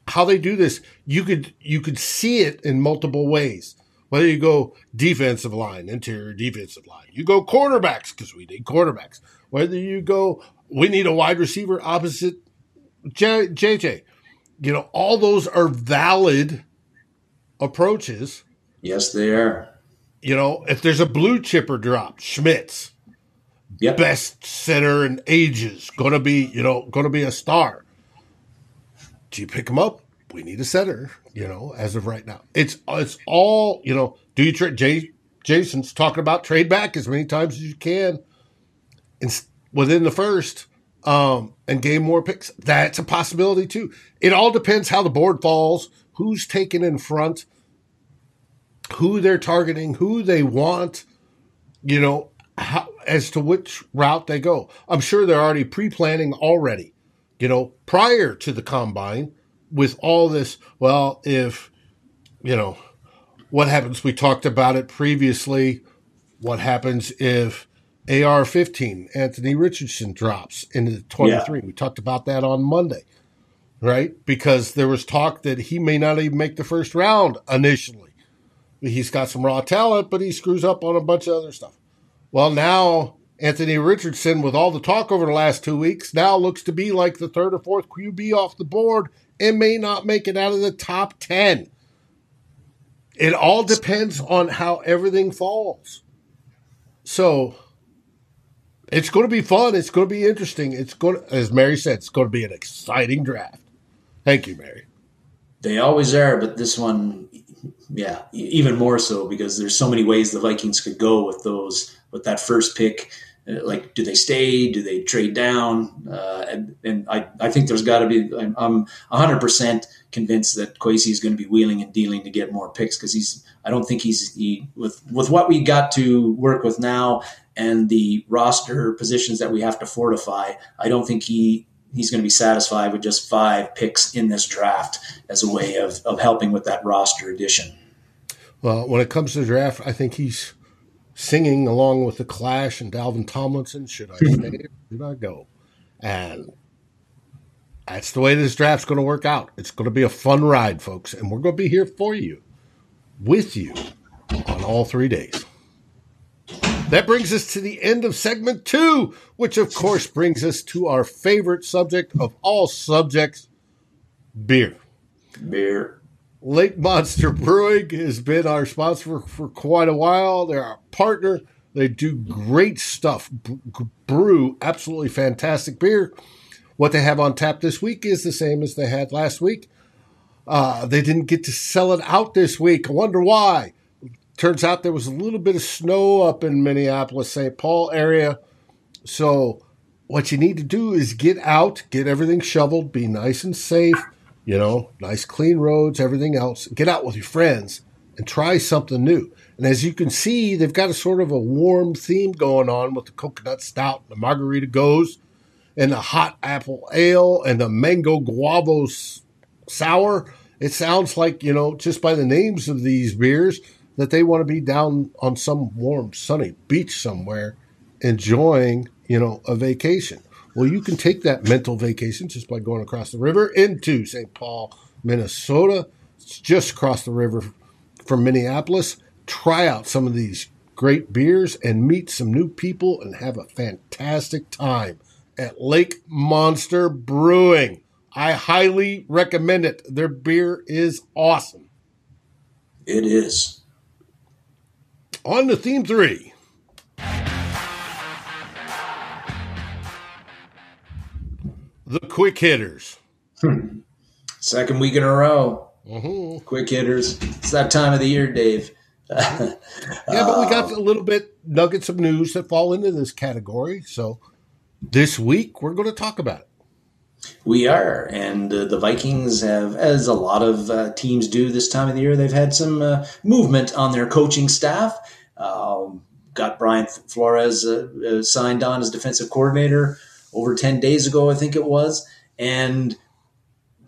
B: How they do this, you could you could see it in multiple ways. Whether you go defensive line, interior defensive line, you go quarterbacks because we need quarterbacks. Whether you go, we need a wide receiver opposite J, JJ. You know, all those are valid approaches.
C: Yes, they are.
B: You know, if there's a blue chipper drop, Schmitz, yep. best center in ages, going to be, you know, going to be a star. Do you pick him up? We need a center, you know, as of right now. It's it's all, you know, do you trade Jason's talking about trade back as many times as you can within the first um, and gain more picks. That's a possibility too. It all depends how the board falls, who's taken in front, who they're targeting, who they want, you know, how, as to which route they go. I'm sure they're already pre planning already, you know, prior to the combine with all this. Well, if, you know, what happens? We talked about it previously. What happens if AR 15, Anthony Richardson drops into the 23? Yeah. We talked about that on Monday right? Because there was talk that he may not even make the first round initially. He's got some raw talent, but he screws up on a bunch of other stuff. Well, now Anthony Richardson, with all the talk over the last two weeks, now looks to be like the third or fourth QB off the board and may not make it out of the top 10. It all depends on how everything falls. So it's going to be fun. It's going to be interesting. It's going as Mary said, it's going to be an exciting draft. Thank you, Mary.
C: They always are, but this one, yeah, even more so because there's so many ways the Vikings could go with those with that first pick. uh, like, do they stay? Do they trade down? Uh, and, and I, I think there's got to be. I'm, I'm 100% convinced that Kwesi is going to be wheeling and dealing to get more picks because he's. I don't think he's he with with what we got to work with now and the roster positions that we have to fortify. I don't think he he's going to be satisfied with just five picks in this draft as a way of, of helping with that roster addition.
B: Well, when it comes to the draft, I think he's singing along with the Clash and Dalvin Tomlinson. Should I stay? should I go? And that's the way this draft's going to work out. It's going to be a fun ride, folks, and we're going to be here for you, with you, on all three days. That brings us to the end of segment two, which of course brings us to our favorite subject of all subjects beer.
C: Beer.
B: Lake Monster Brewing has been our sponsor for, quite a while. They're our partner. They do great stuff, brew absolutely fantastic beer. What they have on tap this week is the same as they had last week. Uh, they didn't get to sell it out this week. I wonder why. Turns out there was a little bit of snow up in Minneapolis, St. Paul area. So, what you need to do is get out, get everything shoveled, be nice and safe, you know, nice clean roads, everything else. Get out with your friends and try something new. And as you can see, they've got a sort of a warm theme going on with the coconut stout, the margarita gose, and the hot apple ale, and the mango guavo sour. It sounds like, you know, just by the names of these beers, that they want to be down on some warm, sunny beach somewhere enjoying, you know, a vacation. Well, you can take that mental vacation just by going across the river into St. Paul, Minnesota. It's just across the river from Minneapolis. Try out some of these great beers and meet some new people and have a fantastic time at Lake Monster Brewing. I highly recommend it. Their beer is awesome.
C: It is.
B: On to theme three. The quick hitters.
C: Second week in a row.
B: Mm-hmm.
C: Quick hitters. It's that time of the year, Dave.
B: yeah, but we got a little bit nuggets of news that fall into this category. So this week we're going to talk about it.
C: We are, and uh, the Vikings have, as a lot of uh, teams do this time of the year, they've had some uh, movement on their coaching staff. Um, got Brian Flores uh, uh, signed on as defensive coordinator over 10 days ago, I think it was. And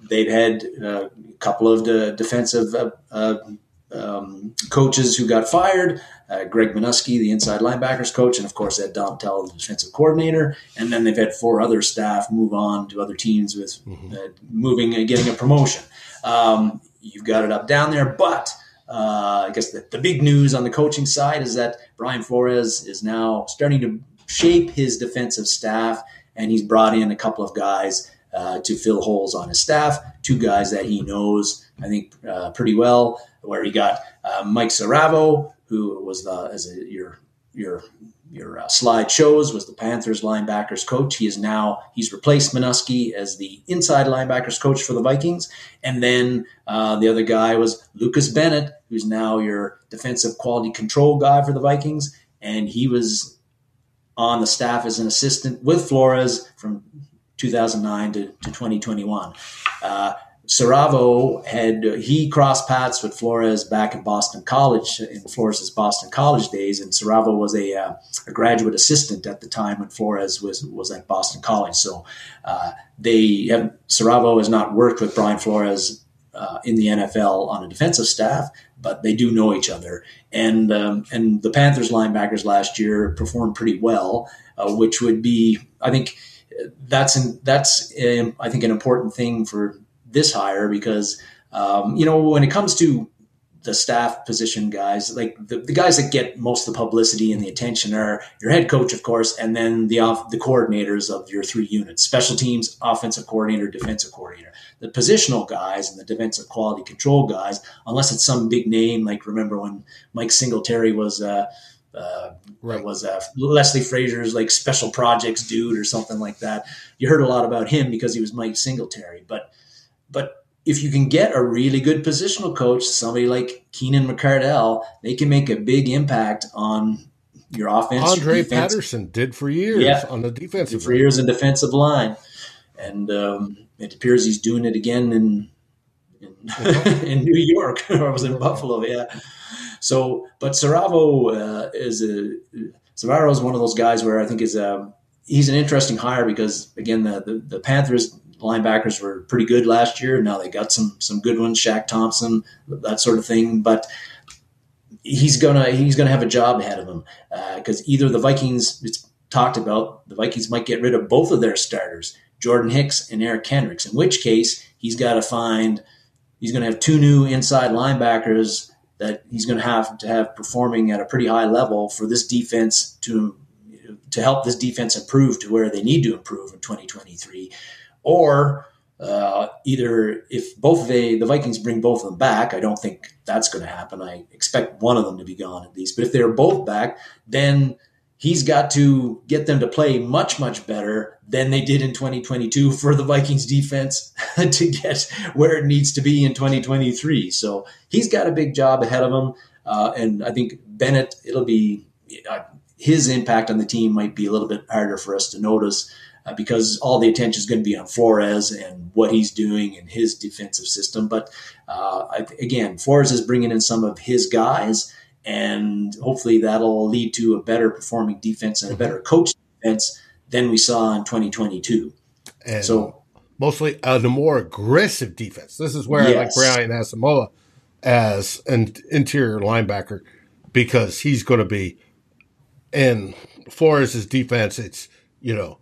C: they've had uh, a couple of defensive um, coaches who got fired. Uh, Greg Manusky, the inside linebackers coach, and of course Ed Donatell, the defensive coordinator. And then they've had four other staff move on to other teams with mm-hmm. uh, moving and getting a promotion. Um, you've got it up down there, but uh, I guess the, the big news on the coaching side is that Brian Flores is now starting to shape his defensive staff, and he's brought in a couple of guys uh, to fill holes on his staff. Two guys that he knows, I think, uh, pretty well. Where he got uh, Mike Siravo, who was the as a, your your your uh, slide shows was the Panthers linebackers coach. He is now he's replaced Manusky as the inside linebackers coach for the Vikings, and then uh, the other guy was Lucas Bennett, who's now your defensive quality control guy for the Vikings, and he was on the staff as an assistant with Flores from 2009 to, to 2021. Uh, Siravo had he crossed paths with Flores back in Boston College in Flores's Boston College days, and Siravo was a, uh, a graduate assistant at the time when Flores was was at Boston College. So uh, they have Siravo has not worked with Brian Flores uh, in the NFL on a defensive staff, but they do know each other. And um, and the Panthers linebackers last year performed pretty well, uh, which would be I think that's an, that's um, I think an important thing for this hire because um, you know when it comes to the staff position guys, like the, the guys that get most of the publicity and the attention are your head coach, of course, and then the off, the coordinators of your three units: special teams, offensive coordinator, defensive coordinator. The positional guys and the defensive quality control guys, unless it's some big name, like remember when Mike Singletary was. Uh, uh, right. was uh, Leslie Frazier's like special projects dude or something like that. You heard a lot about him because he was Mike Singletary, but but if you can get a really good positional coach, somebody like Keenan McCardell, they can make a big impact on your offense.
B: Andre
C: defense.
B: Patterson did for years
C: Yeah.
B: on the defensive
C: for years in defensive line, and um, it appears he's doing it again in in, in New York or was in Buffalo? Yeah. So, but Siravo uh, is a Siravo is one of those guys where I think is a he's an interesting hire because again the, the the Panthers linebackers were pretty good last year. Now they got some some good ones, Shaq Thompson, that sort of thing, but. He's gonna he's gonna have a job ahead of him because either the Vikings it's talked about the Vikings might get rid of both of their starters, Jordan Hicks and Eric Kendricks. In which case, he's got to find he's to have two new inside linebackers that he's going to have to have performing at a pretty high level for this defense to to help this defense improve to where they need to improve in 2023, or uh, either if both they the Vikings bring both of them back, I don't think that's going to happen. I expect one of them to be gone at least. But if they're both back, then he's got to get them to play much much better than they did in 2022 for the Vikings defense to get where it needs to be in 2023. So he's got a big job ahead of him, uh, and I think Bennett it'll be uh, his impact on the team might be a little bit harder for us to notice. Uh, because all the attention is going to be on Flores and what he's doing in his defensive system. But uh, I, again, Flores is bringing in some of his guys, and hopefully that'll lead to a better performing defense and a better mm-hmm. coach defense than we saw in 2022.
B: And
C: So
B: mostly a more aggressive defense. This is where I like
C: Yes.
B: Brian Asamoah as an interior linebacker because he's going to be in Flores' defense. It's, you know,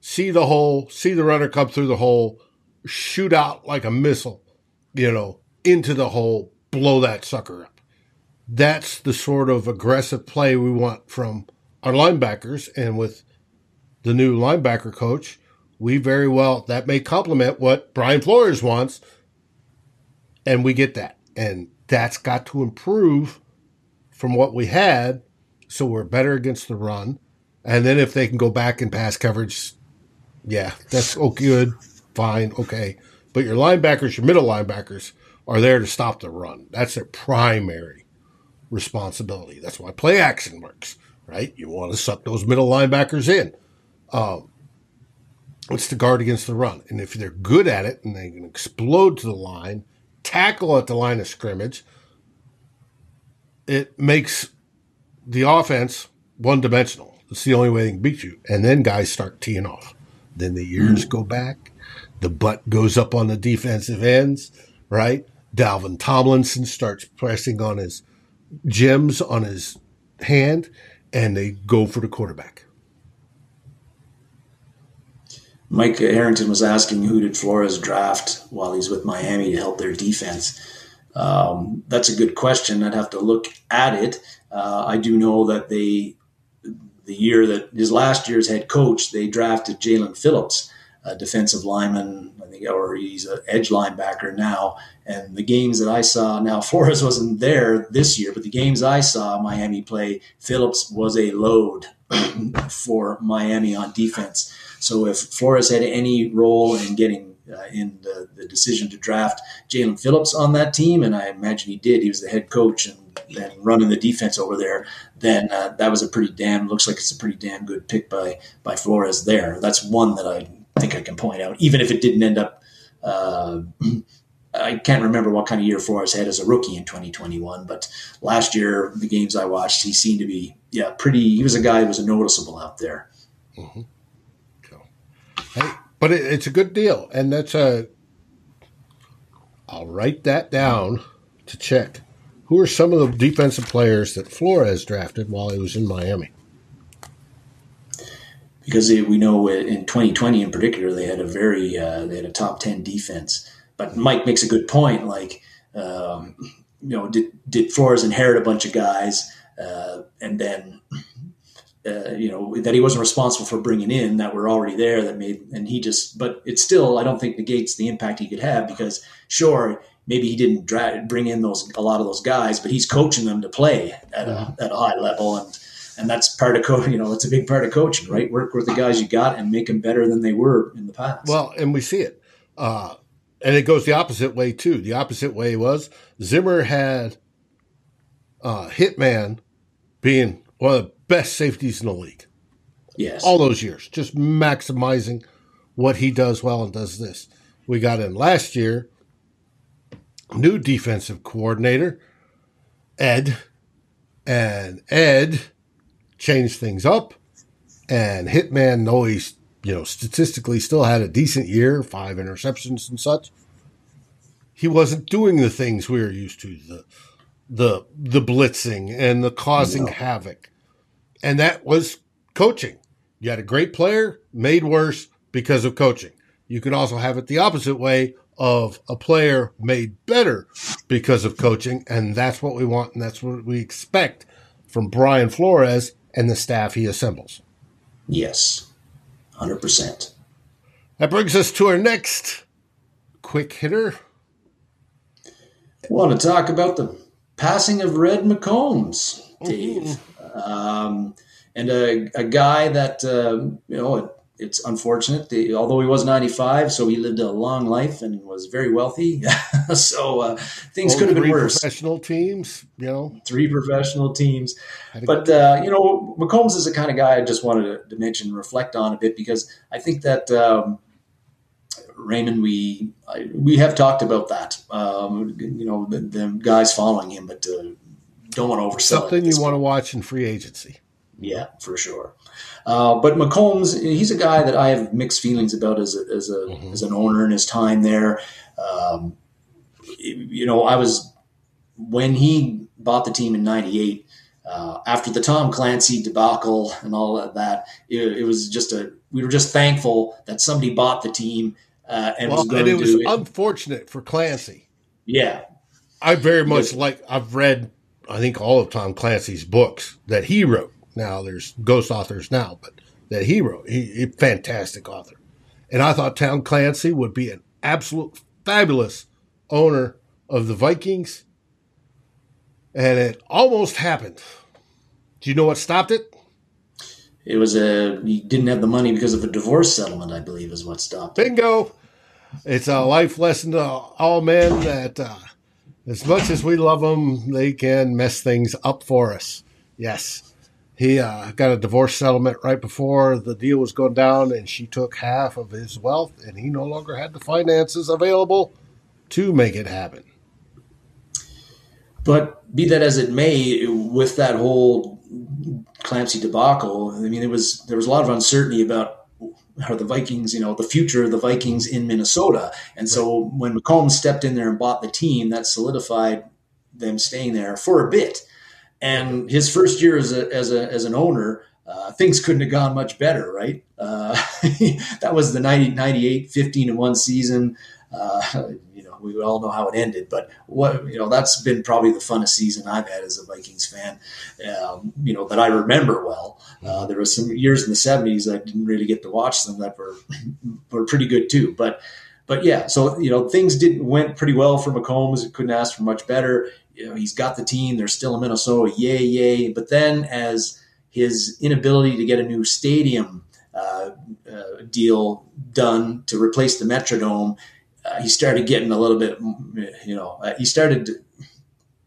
B: see the hole, see the runner come through the hole, shoot out like a missile, you know, into the hole, blow that sucker up. That's the sort of aggressive play we want from our linebackers. And with the new linebacker coach, we very well that may complement what Brian Flores wants, and we get that, and that's got to improve from what we had, so we're better against the run, and then if they can go back and pass coverage, yeah, that's oh good, fine, okay, but your linebackers, your middle linebackers, are there to stop the run. That's their primary responsibility. That's why play action works, right? You want to suck those middle linebackers in. Um, it's to guard against the run. And if they're good at it and they can explode to the line, tackle at the line of scrimmage, it makes the offense one dimensional. It's the only way they can beat you. And then guys start teeing off. Then the ears go back. The butt goes up on the defensive ends, right? Dalvin Tomlinson starts pressing on his gems on his hand, and they go for the quarterback.
C: Mike Harrington was asking who did Flores draft while he's with Miami to help their defense. Um, that's a good question. I'd have to look at it. Uh, I do know that they, the year that his last year's head coach, they drafted Jaelan Phillips, a defensive lineman, I think, or he's an edge linebacker now. And the games that I saw, now Flores wasn't there this year, but the games I saw Miami play, Phillips was a load for Miami on defense. So if Flores had any role in getting uh, in the, the decision to draft Jaelan Phillips on that team, and I imagine he did, he was the head coach and running the defense over there. Then uh, that was a pretty damn looks like it's a pretty damn good pick by by Flores there. That's one that I think I can point out, even if it didn't end up. Uh, I can't remember what kind of year Flores had as a rookie in 2021, but last year the games I watched, he seemed to be yeah pretty. He was a guy who was noticeable out there.
B: Hey, but it, it's a good deal, and that's a. I'll write that down to check. Who are some of the defensive players that Flores drafted while he was in Miami?
C: Because they, we know in 2020 in particular they had a very uh, they had a top 10 defense. But mike makes a good point like um, you know did, did flores inherit a bunch of guys uh, and then uh, you know that he wasn't responsible for bringing in that were already there that made and he just but it still i don't think negates the impact he could have because sure maybe he didn't dra- bring in those a lot of those guys but he's coaching them to play at a, at a high level and and that's part of coaching. You know, that's a big part of coaching, right? Work with the guys you got and make them better than they were in the past.
B: Well, and we see it. Uh, and it goes the opposite way, too. The opposite way was Zimmer had uh, Hitman being one of the best safeties in the league.
C: Yes.
B: All those years, just maximizing what he does well and does this. We got in last year, new defensive coordinator, Ed, and Ed changed things up. And Hitman, though he's you know statistically still had a decent year, five interceptions and such, he wasn't doing the things we were used to the the the blitzing and the causing
C: No.
B: havoc, and that was coaching. You had a great player made worse because of coaching. You can also have it the opposite way of a player made better because of coaching, and that's what we want, and that's what we expect from Brian Flores and the staff he assembles.
C: yes. 100%.
B: That brings us to our next quick hitter.
C: want to talk about the passing of Red McCombs, Dave, um, and a, a guy that um, you know it's unfortunate. The, although he was ninety five, so he lived a long life and was very wealthy. so uh, things could have been
B: three
C: worse.
B: Professional teams, you know.
C: Three professional teams, but uh, you know McCombs is the kind of guy I just wanted to, to mention, and reflect on a bit because I think that. Um, Raymond, we I, we have talked about that. Um, you know, the, the guys following him, but uh, don't want to oversell
B: something you want to watch in free agency.
C: Yeah, for sure. Uh, but McCombs, he's a guy that I have mixed feelings about as a, as a as an owner in his time there. Um, you know, I was when he bought the team in '98. Uh, after the Tom Clancy debacle and all of that, it, it was just a. We were just thankful that somebody bought the team uh, and
B: Well,
C: was going
B: and it was
C: to.
B: unfortunate for Clancy.
C: yeah,
B: I very much
C: Yes.
B: like. I've read, I think, all of Tom Clancy's books that he wrote. Now there's ghost authors now, but that he wrote, he, he fantastic author. And I thought Tom Clancy would be an absolute fabulous owner of the Vikings, and it almost happened. Do you know what stopped it?
C: it was a. He didn't have the money because of a divorce settlement, I believe, is what stopped it.
B: Bingo! It's a life lesson to all men that uh, as much as we love them, they can mess things up for us. Yes. He uh, got a divorce settlement right before the deal was going down, and she took half of his wealth, and he no longer had the finances available to make it happen.
C: But be that as it may, with that whole Clancy debacle, I mean, it was there was a lot of uncertainty about how the Vikings, you know, the future of the Vikings in Minnesota. And so when McCombs stepped in there and bought the team, that solidified them staying there for a bit. And his first year as a as a as an owner, uh, things couldn't have gone much better, right? Uh, that was the 90, 98, 15 and one season. Uh, you know, we all know how it ended, but what you know, that's been probably the funnest season I've had as a Vikings fan. Um, you know, that I remember well. Uh, there were some years in the '70s I didn't really get to watch them that were were pretty good too. But but yeah, so you know, things did went pretty well for McCombs. Couldn't ask for much better. You know, he's got the team. They're still in Minnesota. Yay, yay! But then as his inability to get a new stadium uh, uh, deal done to replace the Metrodome, uh, he started getting a little bit, you know, uh, he started. To,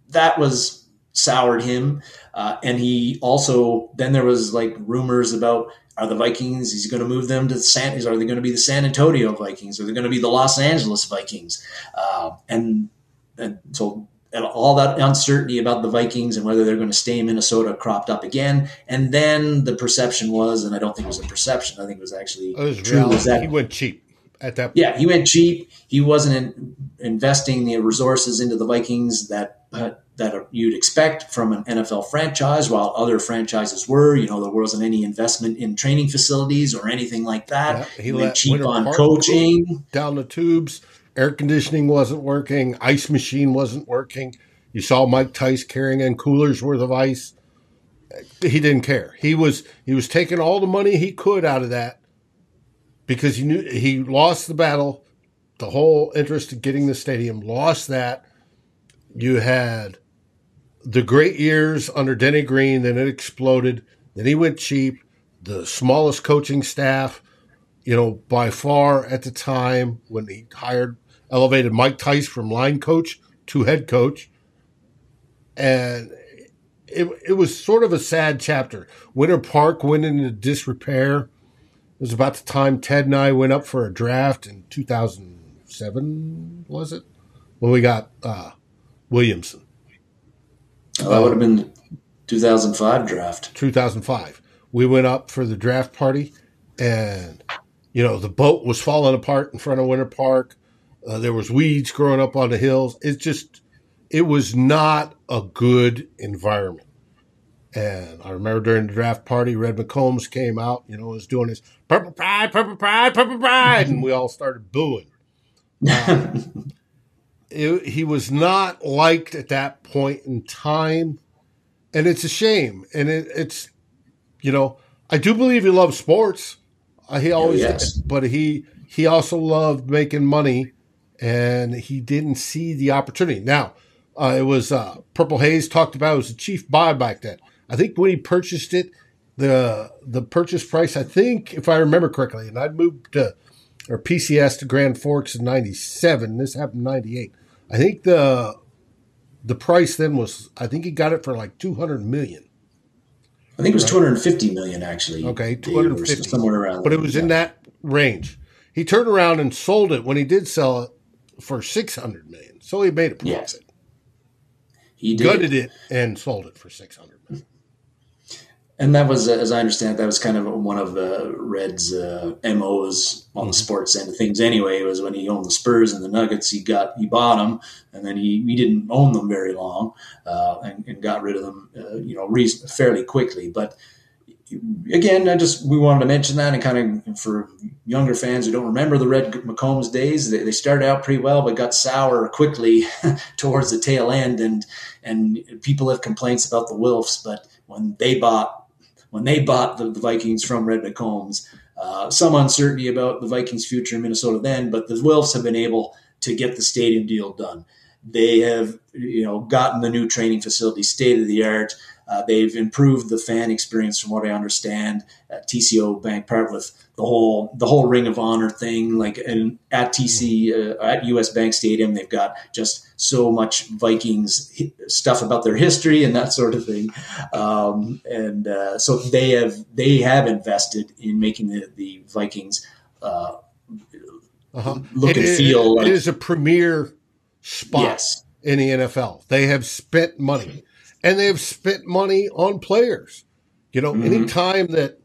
C: that was soured him, uh, and he also then there was like rumors about are the Vikings? He's going to move them to the San? Are they going to be the San Antonio Vikings? Are they going to be the Los Angeles Vikings? Uh, and and so and all that uncertainty about the Vikings and whether they're going to stay in Minnesota cropped up again. And then the perception was, and I don't think it was a perception. I think it was actually
B: It was
C: true. Was that,
B: He went cheap at that point.
C: yeah, he went cheap. He wasn't in, investing the resources into the Vikings that uh, that you'd expect from an NFL franchise, while other franchises were. You know, there wasn't any investment in training facilities or anything like that.
B: Yeah,
C: he,
B: he
C: went cheap on coaching.
B: down the tubes. Air conditioning wasn't working. Ice machine wasn't working. You saw Mike Tice carrying in coolers worth of ice. He didn't care. He was he was taking all the money he could out of that because he knew he lost the battle. The whole interest in getting the stadium lost that. You had the great years under Denny Green, then it exploded. Then he went cheap. The smallest coaching staff you know, by far at the time when he hired, elevated Mike Tice from line coach to head coach. And it, it was sort of a sad chapter. Winter Park went into disrepair. It was about the time Ted and I went up for a draft in 2007, was it? When we got uh, Williamson.
C: Oh, that would have been the 2005 draft.
B: 2005. We went up for the draft party, and you know the boat was falling apart in front of Winter Park. Uh, there was weeds growing up on the hills. It just, it was not a good environment. And I remember during the draft party, Red McCombs came out. You know, was doing his purple pride, purple pride, purple pride, and we all started booing. Um, it, he was not liked at that point in time, and it's a shame. And it, it's, you know, I do believe he loved sports. Uh, he always,
C: yes.
B: did, but he he also loved making money, and he didn't see the opportunity. Now, uh, it was uh, Purple Haze talked about. It was a chief buy back then. I think when he purchased it, the the purchase price, I think, if I remember correctly, and I'd moved to or PCS to Grand Forks in '97. This happened in '98. I think the the price then was I think he got it for like 200 million.
C: I think it was 250 million actually.
B: Okay, 250
C: somewhere around.
B: But it was in that range. He turned around and sold it when he did sell it for 600 million. So he made a profit.
C: Yes. He did.
B: Gutted it and sold it for 600 million.
C: And that was, uh, as I understand, it, that was kind of one of uh, Red's uh, MOs on
B: Mm-hmm.
C: the sports end of things. Anyway, was when he owned the Spurs and the Nuggets, he got he bought them, and then he, he didn't own them very long, uh, and, and got rid of them, uh, you know, reason, fairly quickly. But again, I just we wanted to mention that, and kind of for younger fans who don't remember the Red McCombs days, they, they started out pretty well, but got sour quickly towards the tail end, and and people have complaints about the Wilfs, but when they bought when they bought the, the Vikings from Red McCombs. Uh, some uncertainty about the Vikings' future in Minnesota then, but the Wilfs have been able to get the stadium deal done. They have, you know, gotten the new training facility state of the art. Uh, they've improved the fan experience, from what I understand. At TCO Bank Park with the whole the whole Ring of Honor thing, like and at TC uh, at US Bank Stadium, they've got just so much Vikings hi- stuff about their history and that sort of thing. Um, and uh, so they have they have invested in making the the Vikings uh,
B: Uh-huh.
C: look
B: It-
C: and feel
B: it
C: like
B: is a premier spot
C: yes.
B: in the NFL. They have spent money and they have spent money on players. You know,
C: Mhm.
B: anytime that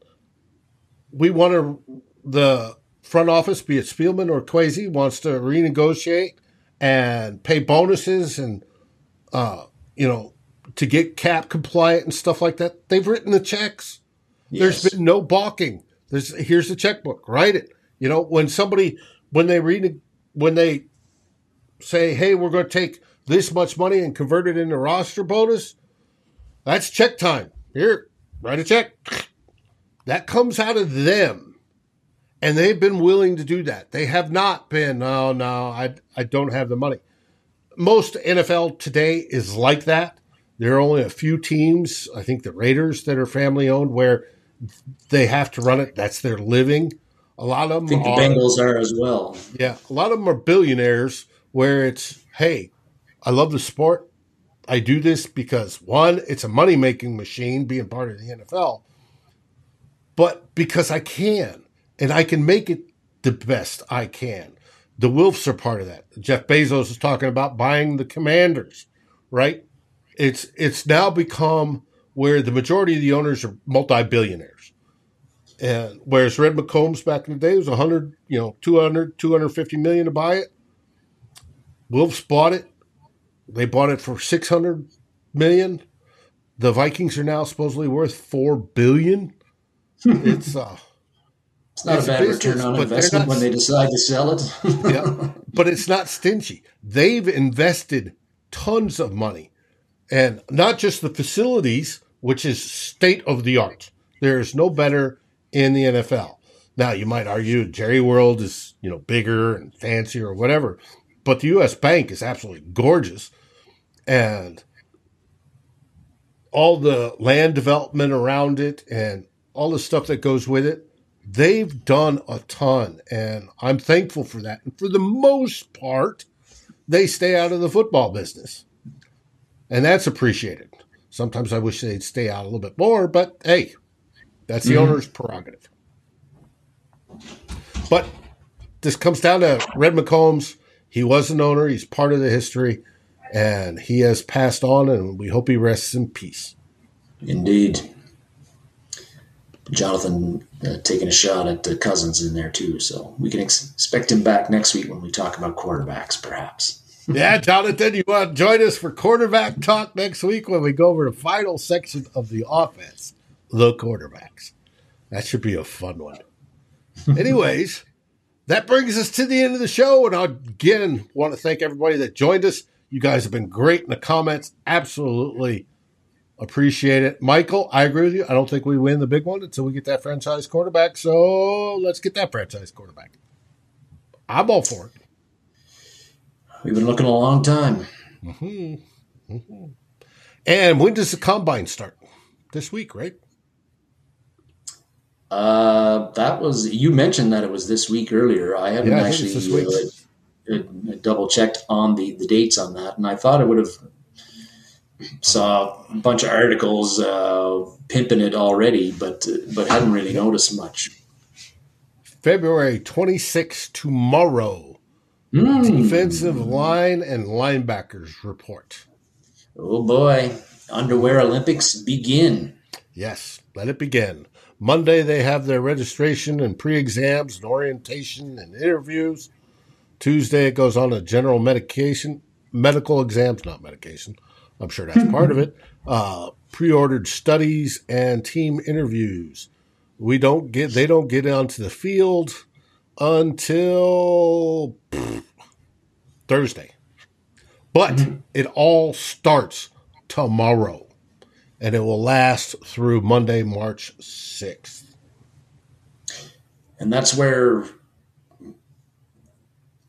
B: we want to, the front office, be it Spielman or Kwesi, wants to renegotiate and pay bonuses and, uh, you know, to get cap compliant and stuff like that, they've written the checks.
C: Yes.
B: There's been no balking. There's here's the checkbook. Write it. You know, when somebody when they read when they say, "Hey, we're going to take this much money and convert it into roster bonus," that's check time. Here, write a check. That comes out of them, and they've been willing to do that. They have not been. Oh no, I I don't have the money. Most NFL today is like that. There are only a few teams, I think the Raiders, that are family owned, where they have to run it. That's their living. A lot of
C: I
B: them
C: think the
B: are.
C: Bengals are as well.
B: Yeah, a lot of them are billionaires where it's, hey, I love the sport. I do this because one, it's a money making machine being part of the NFL, but because I can and I can make it the best I can. The Wilfs are part of that. Jeff Bezos is talking about buying the Commanders, right? It's it's now become where the majority of the owners are multi billionaires. And whereas Red McCombs back in the day was 100, you know, 200, 250 million to buy it. Wilfs bought it. They bought it for 600 million. The Vikings are now supposedly worth 4 billion. it's uh
C: It's not
B: It's
C: a
B: a
C: bad
B: business,
C: return on investment
B: not-
C: when they decide to sell it.
B: yeah, but it's not stingy. They've invested tons of money, and not just the facilities, which is state of the art. There's no better in the NFL. Now you might argue Jerry World is you know bigger and fancier or whatever, but the U.S. Bank is absolutely gorgeous, and all the land development around it and all the stuff that goes with it they've done a ton and i'm thankful for that and for the most part they stay out of the football business and that's appreciated Sometimes I wish they'd stay out a little bit more, but hey, that's the mm-hmm. owner's prerogative. But this comes down to Red McCombs. He was an owner, he's part of the history, and he has passed on, and we hope he rests in peace.
C: Indeed. Jonathan uh, taking a shot at the Cousins in there too, so we can ex- expect him back next week when we talk about quarterbacks, perhaps.
B: yeah, Jonathan, you want to join us for quarterback talk next week when we go over the final section of the offense, the quarterbacks. That should be a fun one. Anyways, that brings us to the end of the show, and I again want to thank everybody that joined us. You guys have been great in the comments. Absolutely appreciate it. Michael, I agree with you. I don't think we win the big one until we get that franchise quarterback. So let's get that franchise quarterback. I'm all for it.
C: We've been looking a long time. Mm-hmm. Mm-hmm.
B: And when does the combine start? This week, right?
C: Uh, that was you mentioned that it was this week earlier. I haven't
B: Yeah, I
C: actually
B: it's this week.
C: uh, double checked on the the dates on that, and I thought I would have saw a bunch of articles uh, pimping it already, but uh, but hadn't really noticed much.
B: February 26th, tomorrow. Defensive line and linebackers report.
C: Oh boy, underwear Olympics begin.
B: Yes, let it begin. Monday, they have their registration and pre exams and orientation and interviews. Tuesday, it goes on to general medication, medical exams, not medication. I'm sure that's part of it. Uh, pre ordered studies and team interviews. We don't get, they don't get onto the field until pfft, Thursday. But it all starts tomorrow and it will last through Monday, March 6th.
C: and that's where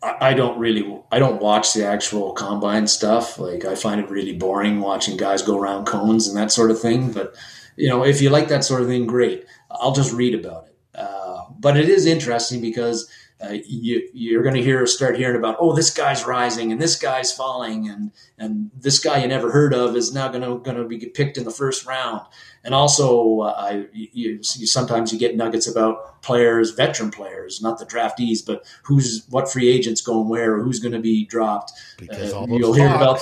C: I don't really I don't watch the actual combine stuff. Like I find it really boring watching guys go around cones and that sort of thing. But you know, if you like that sort of thing, great. I'll just read about it. Uh, but it is interesting because uh, you you're going to hear start hearing about oh this guy's rising and this guy's falling and and this guy you never heard of is now going to going to be picked in the first round. And also, uh, I, you, you sometimes you get nuggets about players, veteran players, not the draftees, but who's what free agents going where, who's going to be dropped.
B: Because
C: Uh,
B: all those
C: you'll hear about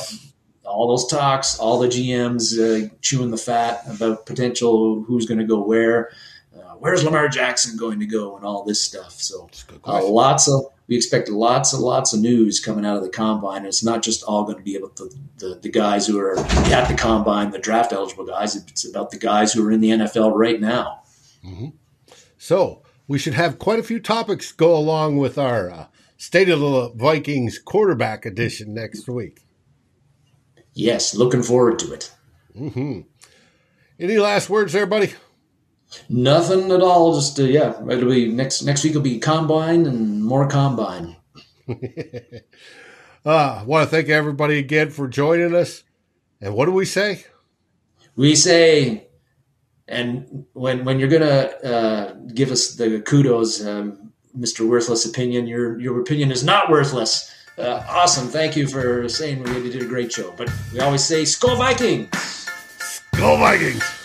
C: all those talks, all the GMs uh, chewing the fat about potential who's going to go where, where's Lamar Jackson going to go, and all this stuff. So
B: That's a good
C: uh, lots of we expect lots and lots of news coming out of the combine. It's not just all going to be about the, the, the guys who are at the combine, the draft eligible guys. It's about the guys who are in the NFL right now.
B: So we should have quite a few topics go along with our uh, State of the Vikings quarterback edition next week.
C: Yes, looking forward to it.
B: Any last words there, buddy?
C: Nothing at all. Just uh, yeah, it'll be next next week. Will be combine and more combine.
B: Uh, I want to thank everybody again for joining us. And what do we say?
C: we say, and when when you're gonna uh, give us the kudos, um, Mr. Worthless Opinion, your your opinion is not worthless. Uh, awesome, thank you for saying we really did a great show. But we always say, "Skol Viking."
B: Go Vikings!